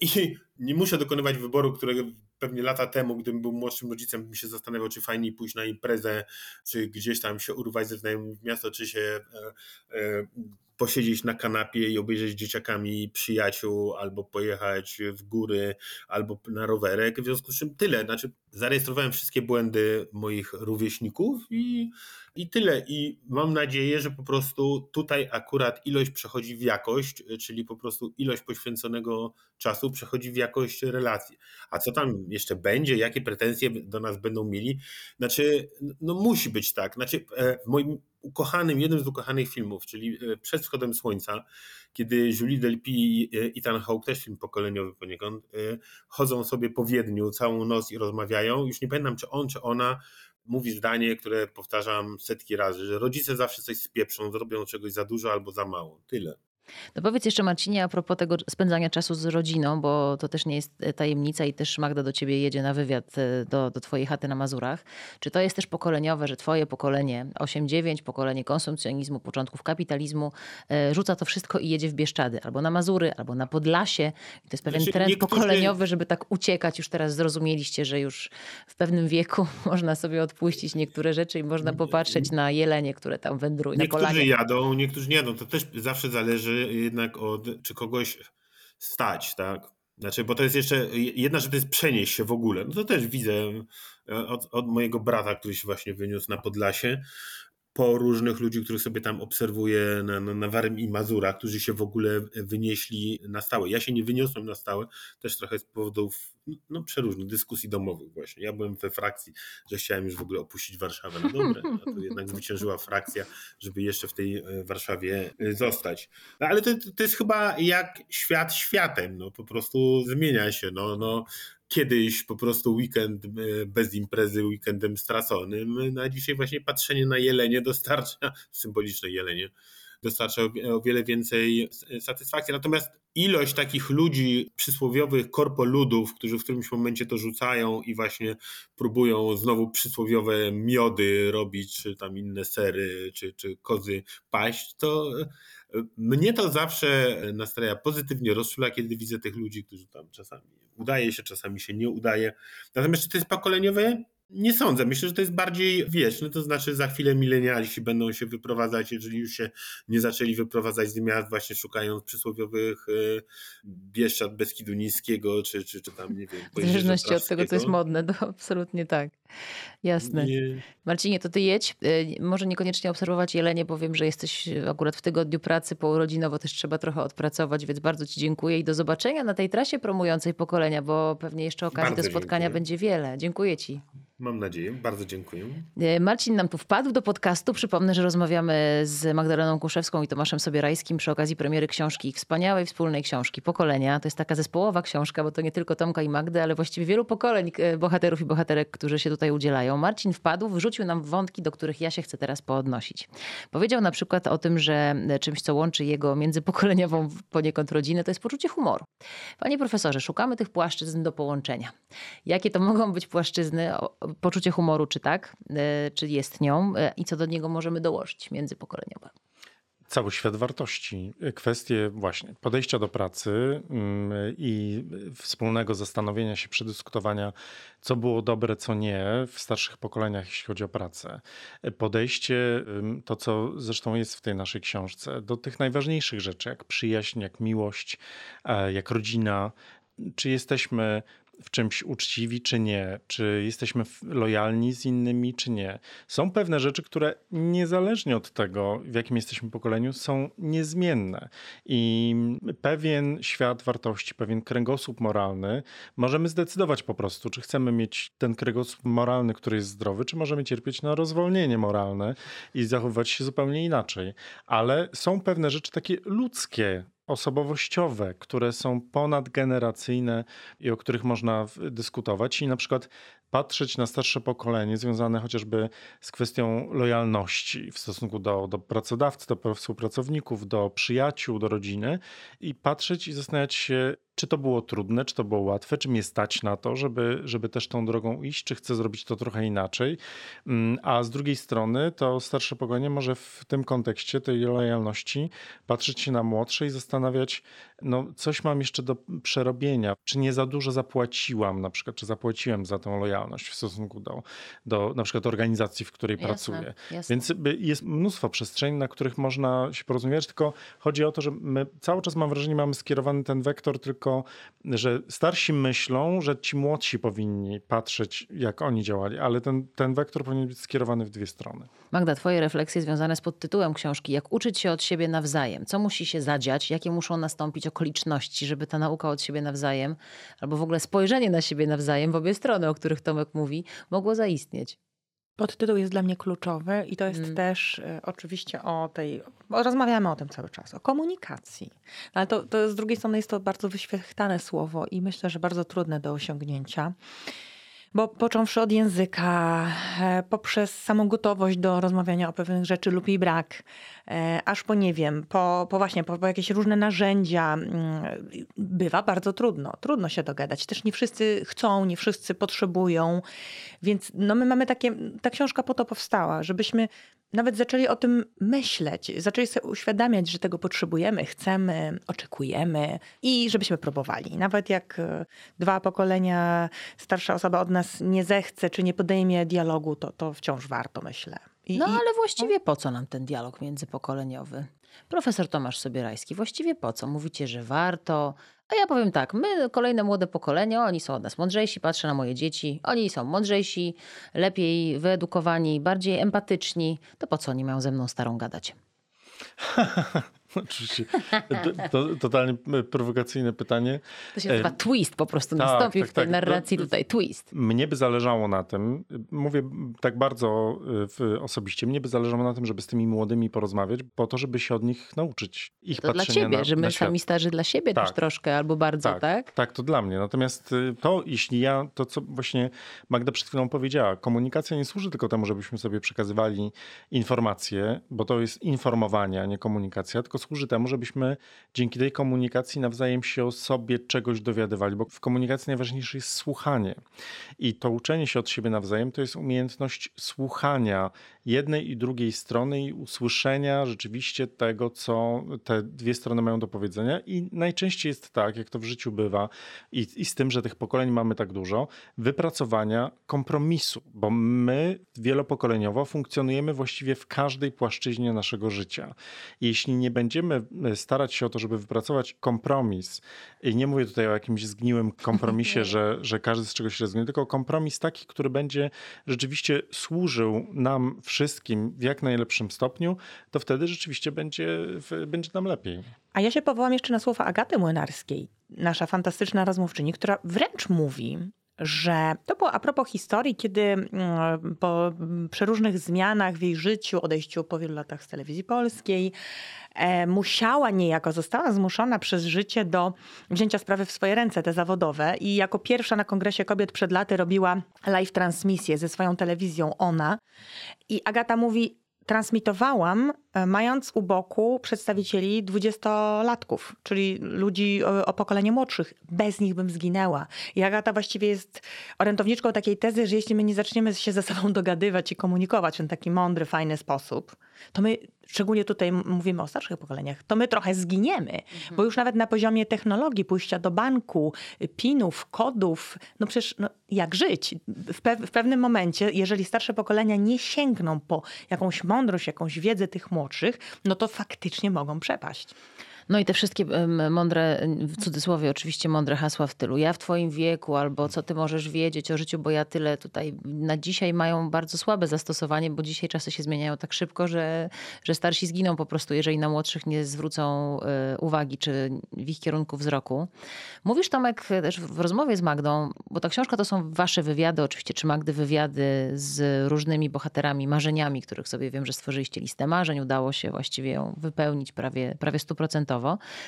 i nie muszę dokonywać wyboru, którego pewnie lata temu, gdybym był młodszym rodzicem, bym się zastanawiał, czy fajniej pójść na imprezę, czy gdzieś tam się urwać ze znajomymi w miasto, czy się e, e, posiedzieć na kanapie i obejrzeć dzieciakami przyjaciół, albo pojechać w góry, albo na rowerek. W związku z czym tyle. Znaczy, zarejestrowałem wszystkie błędy moich rówieśników i, i tyle. I mam nadzieję, że po prostu tutaj akurat ilość przechodzi w jakość, czyli po prostu ilość poświęconego czasu przechodzi w jakość relacji. A co tam jeszcze będzie, jakie pretensje do nas będą mieli? Znaczy, no musi być tak. Znaczy, e, w moim ukochanym, jednym z ukochanych filmów, czyli e, Przed wschodem słońca, kiedy Julie Delpy i e, Ethan Hawke, też film pokoleniowy poniekąd, chodzą sobie po Wiedniu całą noc i rozmawiają. Już nie pamiętam, czy on, czy ona mówi zdanie, które powtarzam setki razy, że rodzice zawsze coś spieprzą, zrobią czegoś za dużo albo za mało. Tyle. No powiedz jeszcze Marcinie a propos tego spędzania czasu z rodziną, bo to też nie jest e, tajemnica i też Magda do ciebie jedzie na wywiad e, do, do twojej chaty na Mazurach. Czy to jest też pokoleniowe, że twoje pokolenie 8-9, pokolenie konsumpcjonizmu, początków kapitalizmu, e, rzuca to wszystko i jedzie w Bieszczady, albo na Mazury, albo na Podlasie. I to jest pewien znaczy, trend niektórzy... pokoleniowy, żeby tak uciekać. Już teraz zrozumieliście, że już w pewnym wieku można sobie odpuścić niektóre rzeczy i można popatrzeć na jelenie, które tam wędrują. Niektórzy jadą, niektórzy nie jadą. To też zawsze zależy jednak od, czy kogoś stać, tak? Znaczy, bo to jest jeszcze, jedna rzecz to jest przenieść się w ogóle. No to też widzę e, od, od mojego brata, który się właśnie wyniósł na Podlasie, po różnych ludzi, których sobie tam obserwuję na, na, na Warym i Mazurach, którzy się w ogóle wynieśli na stałe. Ja się nie wyniosłem na stałe, też trochę z powodów no, przeróżnych dyskusji domowych właśnie. Ja byłem we frakcji, że chciałem już w ogóle opuścić Warszawę. No dobre, a to jednak zwyciężyła frakcja, żeby jeszcze w tej e, Warszawie e, zostać. No, ale to, to jest chyba jak świat światem, no po prostu zmienia się. No, no, kiedyś po prostu weekend e, bez imprezy, weekendem straconym. Na dzisiaj właśnie patrzenie na jelenie dostarcza, symboliczne jelenie, dostarcza o wiele więcej satysfakcji. Natomiast ilość takich ludzi, przysłowiowych korpoludów, którzy w którymś momencie to rzucają i właśnie próbują znowu przysłowiowe miody robić, czy tam inne sery, czy, czy kozy paść, to mnie to zawsze nastraja pozytywnie, rozczula, kiedy widzę tych ludzi, którzy tam czasami udaje się, czasami się nie udaje. Natomiast czy to jest pokoleniowe? Nie sądzę. Myślę, że to jest bardziej wieczne, to znaczy za chwilę milenialiści będą się wyprowadzać, jeżeli już się nie zaczęli wyprowadzać z miast, właśnie szukając przysłowiowych y, Bieszczad Beskidu Niskiego, czy, czy, czy tam, nie wiem. W zależności od tego, co jest modne, to absolutnie tak. Jasne. Nie. Marcinie, to ty jedź. Y, może niekoniecznie obserwować jelenie, bo wiem, że jesteś akurat w tygodniu pracy pourodzinowo, też trzeba trochę odpracować, więc bardzo ci dziękuję i do zobaczenia na tej trasie promującej pokolenia, bo pewnie jeszcze okazji bardzo do spotkania dziękuję. będzie wiele. Dziękuję ci. Mam nadzieję, bardzo dziękuję. E, Marcin nam tu wpadł do podcastu. Przypomnę, że rozmawiamy z Magdaleną Kuszewską i Tomaszem Sobierajskim przy okazji premiery książki ich wspaniałej wspólnej książki Pokolenia. To jest taka zespołowa książka, bo to nie tylko Tomka i Magdy, ale właściwie wielu pokoleń e, bohaterów i bohaterek, którzy się tutaj udzielają. Marcin wpadł, wrzucił nam wątki, do których ja się chcę teraz poodnosić. Powiedział na przykład o tym, że czymś, co łączy jego międzypokoleniową poniekąd rodzinę, to jest poczucie humoru. Panie profesorze, szukamy tych płaszczyzn do połączenia. Jakie to mogą być płaszczyzny? Poczucie humoru, czy tak, e, czy jest nią e, i co do niego możemy dołożyć międzypokoleniowe cały świat wartości. Kwestie właśnie podejścia do pracy mm, i wspólnego zastanowienia się, przedyskutowania, co było dobre, co nie w starszych pokoleniach, jeśli chodzi o pracę. Podejście, to co zresztą jest w tej naszej książce, do tych najważniejszych rzeczy, jak przyjaźń, jak miłość, e, jak rodzina. Czy jesteśmy w czymś uczciwi, czy nie, czy jesteśmy lojalni z innymi, czy nie. Są pewne rzeczy, które niezależnie od tego, w jakim jesteśmy pokoleniu, są niezmienne. I pewien świat wartości, pewien kręgosłup moralny, możemy zdecydować po prostu, czy chcemy mieć ten kręgosłup moralny, który jest zdrowy, czy możemy cierpieć na rozwolnienie moralne i zachowywać się zupełnie inaczej. Ale są pewne rzeczy takie ludzkie, osobowościowe, które są ponadgeneracyjne i o których można dyskutować. I na przykład patrzeć na starsze pokolenie, związane chociażby z kwestią lojalności w stosunku do, do pracodawcy, do współpracowników, do przyjaciół, do rodziny i patrzeć i zastanawiać się, czy to było trudne, czy to było łatwe, czy mnie stać na to, żeby, żeby też tą drogą iść, czy chcę zrobić to trochę inaczej. Mm, a z drugiej strony to starsze pokolenie może w tym kontekście tej lojalności patrzeć się na młodsze i zastanawiać, no coś mam jeszcze do przerobienia, czy nie za dużo zapłaciłam na przykład, czy zapłaciłem za tą lojalność w stosunku do, do na przykład organizacji, w której jasne, pracuję. Jasne. Więc jest mnóstwo przestrzeni, na których można się porozumiewać, tylko chodzi o to, że my cały czas mam wrażenie, mamy skierowany ten wektor tylko, że starsi myślą, że ci młodsi powinni patrzeć, jak oni działali, ale ten, ten wektor powinien być skierowany w dwie strony. Magda, twoje refleksje związane z podtytułem książki, jak uczyć się od siebie nawzajem, co musi się zadziać, jakie muszą nastąpić okoliczności, żeby ta nauka od siebie nawzajem, albo w ogóle spojrzenie na siebie nawzajem w obie strony, o których Tomek mówi, mogło zaistnieć? Podtytuł jest dla mnie kluczowy i to jest Mm. też e, oczywiście o tej, bo rozmawiamy o tym cały czas, o komunikacji. No, Ale to, to z drugiej strony jest to bardzo wyświechtane słowo i myślę, że bardzo trudne do osiągnięcia. Bo począwszy od języka, e, poprzez samą gotowość do rozmawiania o pewnych rzeczy lub jej brak, e, aż po nie wiem, po, po właśnie, po, po jakieś różne narzędzia, mm, bywa bardzo trudno. Trudno się dogadać. Też nie wszyscy chcą, nie wszyscy potrzebują. Więc no my mamy takie, ta książka po to powstała, żebyśmy nawet zaczęli o tym myśleć, zaczęli sobie uświadamiać, że tego potrzebujemy, chcemy, oczekujemy i żebyśmy próbowali. Nawet jak e, dwa pokolenia starsza osoba od nas nie zechce czy nie podejmie dialogu, to, to wciąż warto, myślę. I, No i- ale właściwie po co nam ten dialog międzypokoleniowy? Profesor Tomasz Sobierajski, właściwie po co? Mówicie, że warto. A ja powiem tak, my, kolejne młode pokolenie, oni są od nas mądrzejsi, patrzę na moje dzieci, oni są mądrzejsi, lepiej wyedukowani, bardziej empatyczni. To po co oni mają ze mną starą gadać? Oczywiście. To, to totalnie prowokacyjne pytanie. To się E, nazywa twist po prostu tak, nastąpił tak, w tej tak. narracji No, tutaj, twist. Mnie by zależało na tym, mówię tak bardzo w- osobiście, mnie by zależało na tym, żeby z tymi młodymi porozmawiać, po to, żeby się od nich nauczyć. Ich To dla ciebie, na, że my sami starzy dla siebie Tak. też troszkę albo bardzo, tak? Tak, to dla mnie. Natomiast y, to, jeśli ja, to co właśnie Magda przed chwilą powiedziała, komunikacja nie służy tylko temu, żebyśmy sobie przekazywali informacje, bo to jest informowanie, a nie komunikacja, tylko służy temu, żebyśmy dzięki tej komunikacji nawzajem się o sobie czegoś dowiadywali, bo w komunikacji najważniejsze jest słuchanie. I to uczenie się od siebie nawzajem to jest umiejętność słuchania jednej i drugiej strony i usłyszenia rzeczywiście tego, co te dwie strony mają do powiedzenia. I najczęściej jest tak, jak to w życiu bywa, i, i z tym, że tych pokoleń mamy tak dużo, wypracowania kompromisu, bo my wielopokoleniowo funkcjonujemy właściwie w każdej płaszczyźnie naszego życia. Jeśli nie będziemy e, starać się o to, żeby wypracować kompromis, i nie mówię tutaj o jakimś zgniłym kompromisie, że, że każdy z czegoś rezygnuje, tylko kompromis taki, który będzie rzeczywiście służył nam wszystkim w jak najlepszym stopniu, to wtedy rzeczywiście będzie, będzie nam lepiej. A ja się powołam jeszcze na słowa Agaty Młynarskiej, nasza fantastyczna rozmówczyni, która wręcz mówi, że to było a propos historii, kiedy mm, po mm, przeróżnych zmianach w jej życiu, odejściu po wielu latach z telewizji polskiej, e, musiała niejako, została zmuszona przez życie do wzięcia sprawy w swoje ręce, te zawodowe. I jako pierwsza na Kongresie Kobiet przed laty robiła live transmisję ze swoją telewizją Ona. I Agata mówi, transmitowałam, e, mając u boku przedstawicieli dwudziestolatków, czyli ludzi o, o pokolenie młodszych. Bez nich bym zginęła. I Agata właściwie jest orędowniczką takiej tezy, że jeśli my nie zaczniemy się ze sobą dogadywać i komunikować w ten taki mądry, fajny sposób, to my, szczególnie tutaj mówimy o starszych pokoleniach, to my trochę zginiemy. Bo już nawet na poziomie technologii, pójścia do banku, pinów, kodów, no przecież no, jak żyć? W, pew- w pewnym momencie, jeżeli starsze pokolenia nie sięgną po jakąś mądrość, jakąś wiedzę tych młodszych, no to faktycznie mogą przepaść. No i te wszystkie mądre, w cudzysłowie oczywiście mądre hasła w tylu ja w twoim wieku, albo co ty możesz wiedzieć o życiu, bo ja tyle tutaj na dzisiaj mają bardzo słabe zastosowanie, bo dzisiaj czasy się zmieniają tak szybko, że, że starsi zginą po prostu, jeżeli na młodszych nie zwrócą e, uwagi, czy w ich kierunku wzroku. Mówisz Tomek też w rozmowie z Magdą, bo ta książka to są wasze wywiady, oczywiście, czy Magdy wywiady z różnymi bohaterami, marzeniami, których sobie wiem, że stworzyliście listę marzeń, udało się właściwie ją wypełnić prawie, prawie stuprocentowo.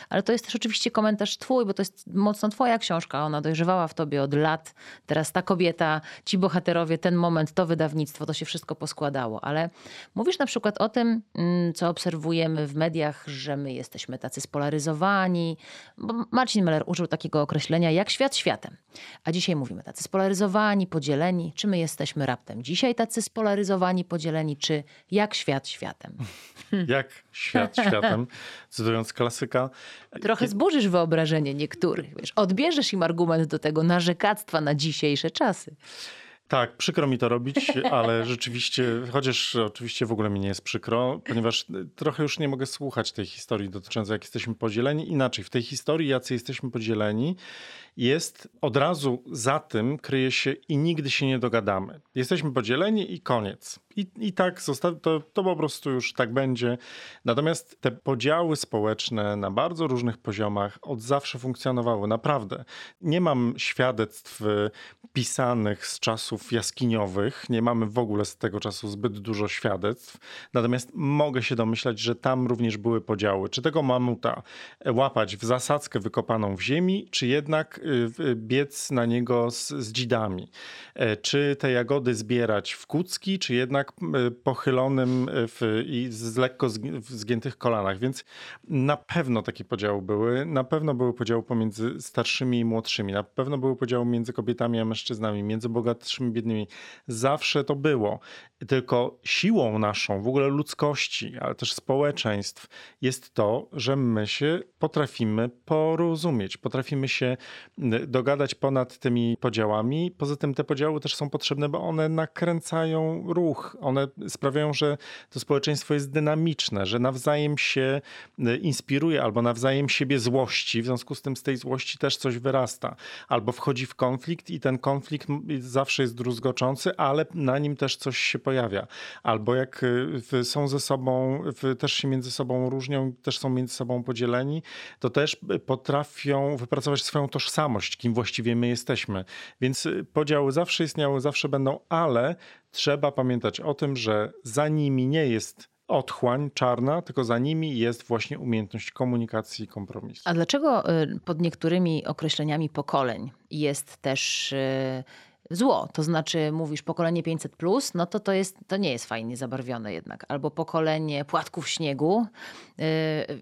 Ale to jest też oczywiście komentarz twój, bo to jest mocno twoja książka. Ona dojrzewała w tobie od lat. Teraz ta kobieta, ci bohaterowie, ten moment, to wydawnictwo, to się wszystko poskładało. Ale mówisz na przykład o tym, mm, co obserwujemy w mediach, że my jesteśmy tacy spolaryzowani. Bo Marcin Meller użył takiego określenia jak świat światem. A dzisiaj mówimy tacy spolaryzowani, podzieleni. Czy my jesteśmy raptem dzisiaj tacy spolaryzowani, podzieleni, czy jak świat światem? Jak świat światem, cytując klasyka. Trochę zburzysz wyobrażenie niektórych. Wiesz, odbierzesz im argument do tego narzekactwa na dzisiejsze czasy. Tak, przykro mi to robić, ale rzeczywiście, chociaż oczywiście w ogóle mi nie jest przykro, ponieważ trochę już nie mogę słuchać tej historii dotyczącej, jak jesteśmy podzieleni. Inaczej, w tej historii, jacy jesteśmy podzieleni, jest od razu za tym kryje się i nigdy się nie dogadamy. Jesteśmy podzieleni i koniec. I, i tak zosta- to, to po prostu już tak będzie. Natomiast te podziały społeczne na bardzo różnych poziomach od zawsze funkcjonowały, naprawdę. Nie mam świadectw pisanych z czasów jaskiniowych, nie mamy w ogóle z tego czasu zbyt dużo świadectw, natomiast mogę się domyślać, że tam również były podziały. Czy tego mamuta łapać w zasadzkę wykopaną w ziemi, czy jednak y, biec na niego z, z dzidami? E, czy te jagody zbierać w kucki, czy jednak y, pochylonym w, i z lekko zgiętych kolanach? Więc na pewno takie podziały były. Na pewno były podziały pomiędzy starszymi i młodszymi. Na pewno były podziały między kobietami a mężczyznami, między bogatszymi i biednymi. Zawsze to było. Tylko siłą naszą, w ogóle ludzkości, ale też społeczeństw jest to, że my się potrafimy porozumieć, potrafimy się dogadać ponad tymi podziałami. Poza tym te podziały też są potrzebne, bo one nakręcają ruch. One sprawiają, że to społeczeństwo jest dynamiczne, że nawzajem się inspiruje albo nawzajem siebie złości. W związku z tym z tej złości też coś wyrasta. Albo wchodzi w konflikt i ten konflikt zawsze jest druzgoczący, ale na nim też coś się pojawia. Albo jak y, są ze sobą, też się między sobą różnią, też są między sobą podzieleni, to też potrafią wypracować swoją tożsamość, kim właściwie my jesteśmy. Więc podziały zawsze istniały, zawsze będą, ale trzeba pamiętać o tym, że za nimi nie jest otchłań czarna, tylko za nimi jest właśnie umiejętność komunikacji i kompromisu. A dlaczego y, pod niektórymi określeniami pokoleń jest też zło. To znaczy, mówisz pokolenie 500, plus, no to to, jest, to nie jest fajnie zabarwione jednak. Albo pokolenie płatków śniegu. Yy,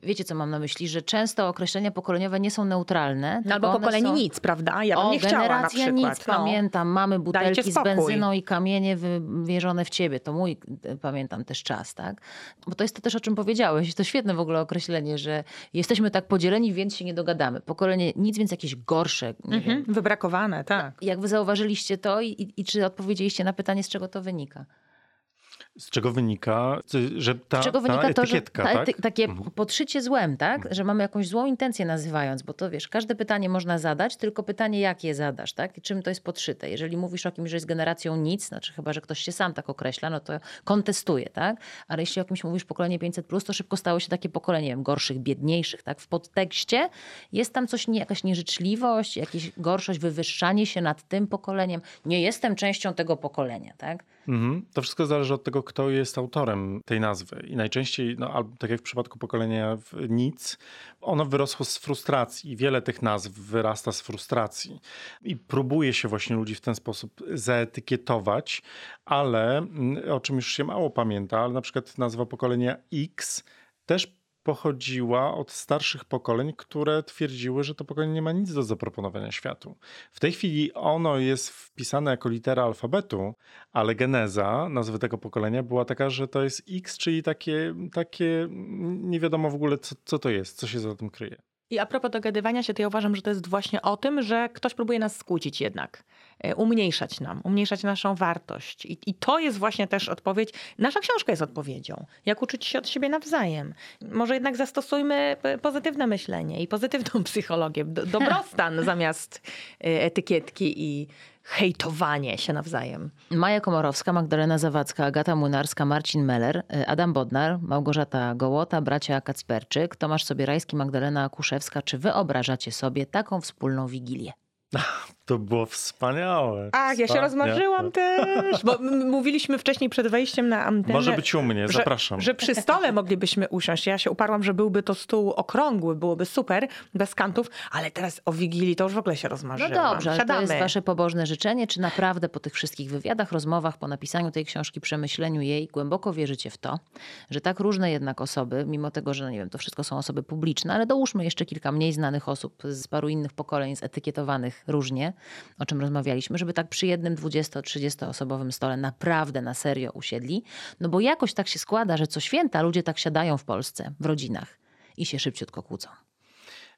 wiecie, co mam na myśli? Że często określenia pokoleniowe nie są neutralne. No albo pokolenie są... nic, prawda? Ja bym o, nie chciała generacja na nic, no. pamiętam. Mamy butelki z benzyną i kamienie wywierzone w ciebie. To mój, y, pamiętam też czas, tak? Bo to jest to też, o czym powiedziałeś. To świetne w ogóle określenie, że jesteśmy tak podzieleni, więc się nie dogadamy. Pokolenie nic, więc jakieś gorsze. Mhm, wybrakowane, tak. Jak wy zauważyliście to i, i czy odpowiedzieliście na pytanie, z czego to wynika? Z czego wynika, że ta, z czego wynika ta etykietka, to, że ta tak? takie mhm. podszycie złem, tak? Mhm. Że mamy jakąś złą intencję nazywając, bo to wiesz, każde pytanie można zadać, tylko pytanie, jak je zadasz, tak? I czym to jest podszyte. Jeżeli mówisz o kimś, że jest generacją nic, znaczy chyba, że ktoś się sam tak określa, no to kontestuje, tak? Ale jeśli o kimś mówisz pokolenie 500+, to szybko stało się takie pokolenie wiem, gorszych, biedniejszych, tak? W podtekście jest tam coś, nie, jakaś nieżyczliwość, jakaś gorszość, wywyższanie się nad tym pokoleniem. Nie jestem częścią tego pokolenia, tak? Mhm. To wszystko zależy od tego, kto jest autorem tej nazwy. I najczęściej, no, tak jak w przypadku pokolenia nic, ono wyrosło z frustracji. Wiele tych nazw wyrasta z frustracji. I próbuje się właśnie ludzi w ten sposób zaetykietować, ale mm, o czym już się mało pamięta, ale na przykład nazwa pokolenia X też pochodziła od starszych pokoleń, które twierdziły, że to pokolenie nie ma nic do zaproponowania światu. W tej chwili ono jest wpisane jako litera alfabetu, ale geneza nazwy tego pokolenia była taka, że to jest X, czyli takie, takie nie wiadomo w ogóle, co, co to jest, co się za tym kryje. I a propos dogadywania się, to ja uważam, że to jest właśnie o tym, że ktoś próbuje nas skłócić jednak. E, umniejszać nam, umniejszać naszą wartość. I, I, to jest właśnie też odpowiedź. Nasza książka jest odpowiedzią. Jak uczyć się od siebie nawzajem. Może jednak zastosujmy pozytywne myślenie i pozytywną psychologię. Dobrostan zamiast e, etykietki i hejtowanie się nawzajem. Maja Komorowska, Magdalena Zawadzka, Agata Młynarska, Marcin Meller, e, Adam Bodnar, Małgorzata Gołota, bracia Kacperczyk, Tomasz Sobierajski, Magdalena Kuszewska. Czy wyobrażacie sobie taką wspólną wigilię? To było wspaniałe. Ach, ja się rozmarzyłam też. Bo mówiliśmy wcześniej przed wejściem na antenę. Może być u mnie, zapraszam. Że, że przy stole moglibyśmy usiąść. Ja się uparłam, że byłby to stół okrągły, byłoby super, bez kantów, ale teraz o Wigilii to już w ogóle się rozmarzyłam. No dobrze, ale to jest wasze pobożne życzenie. Czy naprawdę po tych wszystkich wywiadach, rozmowach, po napisaniu tej książki, przemyśleniu jej, głęboko wierzycie w to, że tak różne jednak osoby, mimo tego, że no nie wiem, to wszystko są osoby publiczne, ale dołóżmy jeszcze kilka mniej znanych osób z paru innych pokoleń, zetykietowanych różnie, o czym rozmawialiśmy, żeby tak przy jednym 20-30 osobowym stole naprawdę na serio usiedli. No bo jakoś tak się składa, że co święta ludzie tak siadają w Polsce, w rodzinach i się szybciutko kłócą.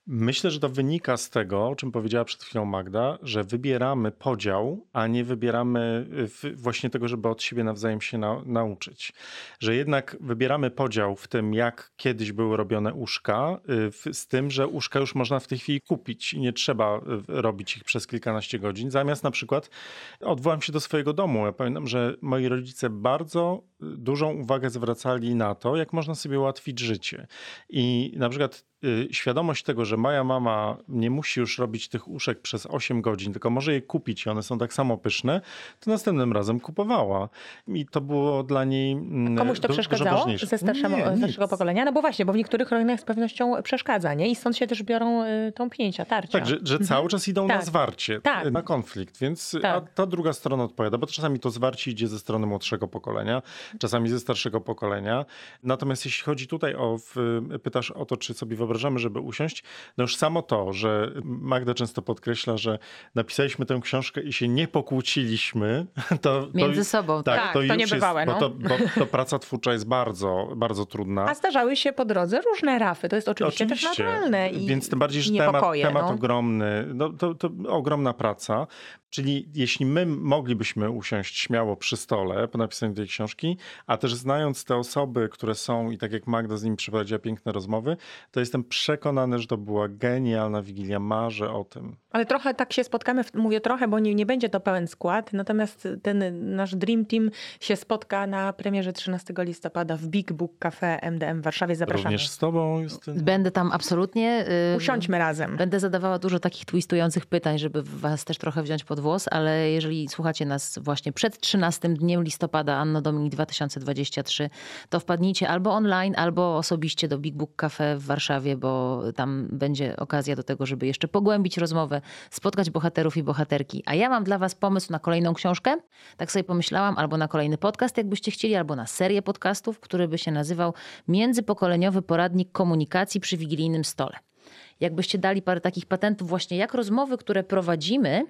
Myślę, że to wynika z tego, o czym powiedziała przed chwilą Magda, że wybieramy podział, a nie wybieramy y, właśnie tego, żeby od siebie nawzajem się na, nauczyć. Że jednak wybieramy podział w tym, jak kiedyś były robione uszka, y, z tym, że uszka już można w tej chwili kupić i nie trzeba y, robić ich przez kilkanaście godzin. Zamiast na przykład, odwołam się do swojego domu. Ja pamiętam, że moi rodzice bardzo dużą uwagę zwracali na to, jak można sobie ułatwić życie. I na przykład świadomość tego, że moja mama nie musi już robić tych uszek przez 8 godzin, tylko może je kupić i one są tak samo pyszne, to następnym razem kupowała. I to było dla niej. Mm, Komuś to przeszkadzało ze starszego, nie, starszego pokolenia? No bo właśnie, bo w niektórych rodzinach z pewnością przeszkadza, nie? I stąd się też biorą y, tąpnięcia, tarcia. Tak, że, że mhm. cały czas idą tak. na zwarcie, tak. na konflikt, więc tak. a ta druga strona odpowiada, bo czasami to zwarcie idzie ze strony młodszego pokolenia, czasami ze starszego pokolenia. Natomiast jeśli chodzi tutaj o, pytasz o to, czy sobie wyobrażamy, wyobrażamy, żeby usiąść, no już samo to, że Magda często podkreśla, że napisaliśmy tę książkę i się nie pokłóciliśmy, to... Między to, sobą. Tak, tak to, to niebywałe. Jest, no. bo, to, bo to praca twórcza jest bardzo, bardzo trudna. A zdarzały się po drodze różne rafy, to jest oczywiście, oczywiście. też naturalne i Więc tym bardziej, że temat, temat no. ogromny, no, to, to ogromna praca. Czyli jeśli my moglibyśmy usiąść śmiało przy stole po napisaniu tej książki, a też znając te osoby, które są i tak jak Magda z nimi przeprowadziła piękne rozmowy, to jestem przekonany, że to była genialna Wigilia. Marzę o tym. Ale trochę tak się spotkamy, mówię trochę, bo nie, nie będzie to pełen skład, natomiast ten nasz Dream Team się spotka na premierze 13 listopada w Big Book Cafe MDM w Warszawie. Zapraszamy. Również z tobą, Justyna. Będę tam absolutnie. Usiądźmy razem. Będę zadawała dużo takich twistujących pytań, żeby was też trochę wziąć pod włos, ale jeżeli słuchacie nas właśnie przed 13 dniem listopada Anno Domini 2023, to wpadnijcie albo online, albo osobiście do Big Book Cafe w Warszawie, bo tam będzie okazja do tego, żeby jeszcze pogłębić rozmowę, spotkać bohaterów i bohaterki. A ja mam dla was pomysł na kolejną książkę, tak sobie pomyślałam, albo na kolejny podcast, jakbyście chcieli, albo na serię podcastów, który by się nazywał Międzypokoleniowy Poradnik Komunikacji przy Wigilijnym Stole jakbyście dali parę takich patentów właśnie, jak rozmowy, które prowadzimy,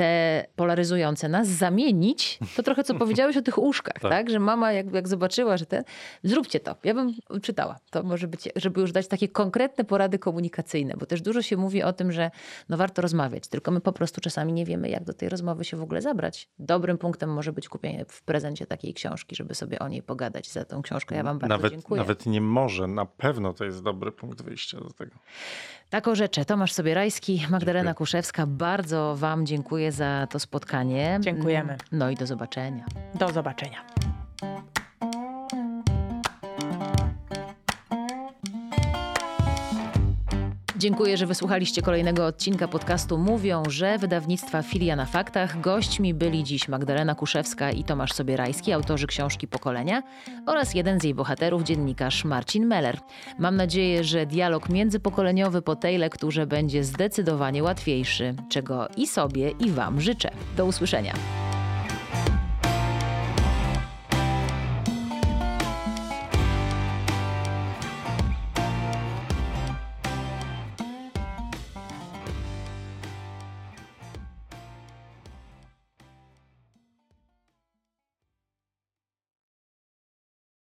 te polaryzujące nas zamienić, to trochę co powiedziałeś o tych uszkach, tak? tak? Że mama jak, jak zobaczyła, że ten, zróbcie to. Ja bym czytała. To może być, żeby już dać takie konkretne porady komunikacyjne, bo też dużo się mówi o tym, że no warto rozmawiać, tylko my po prostu czasami nie wiemy, jak do tej rozmowy się w ogóle zabrać. Dobrym punktem może być kupienie w prezencie takiej książki, żeby sobie o niej pogadać za tą książkę. Ja wam bardzo nawet, dziękuję. Nawet nie może, na pewno to jest dobry punkt wyjścia do tego. Tak o rzeczy. Tomasz Sobierajski, Magdalena Dziękuję. Kuszewska. Bardzo wam dziękuję za to spotkanie. Dziękujemy. No i do zobaczenia. Do zobaczenia. Dziękuję, że wysłuchaliście kolejnego odcinka podcastu Mówią, że wydawnictwa Filia na Faktach. Gośćmi byli dziś Magdalena Kuszewska i Tomasz Sobierajski, autorzy książki Pokolenia oraz jeden z jej bohaterów, dziennikarz Marcin Meller. Mam nadzieję, że dialog międzypokoleniowy po tej lekturze będzie zdecydowanie łatwiejszy, czego i sobie, i Wam życzę. Do usłyszenia.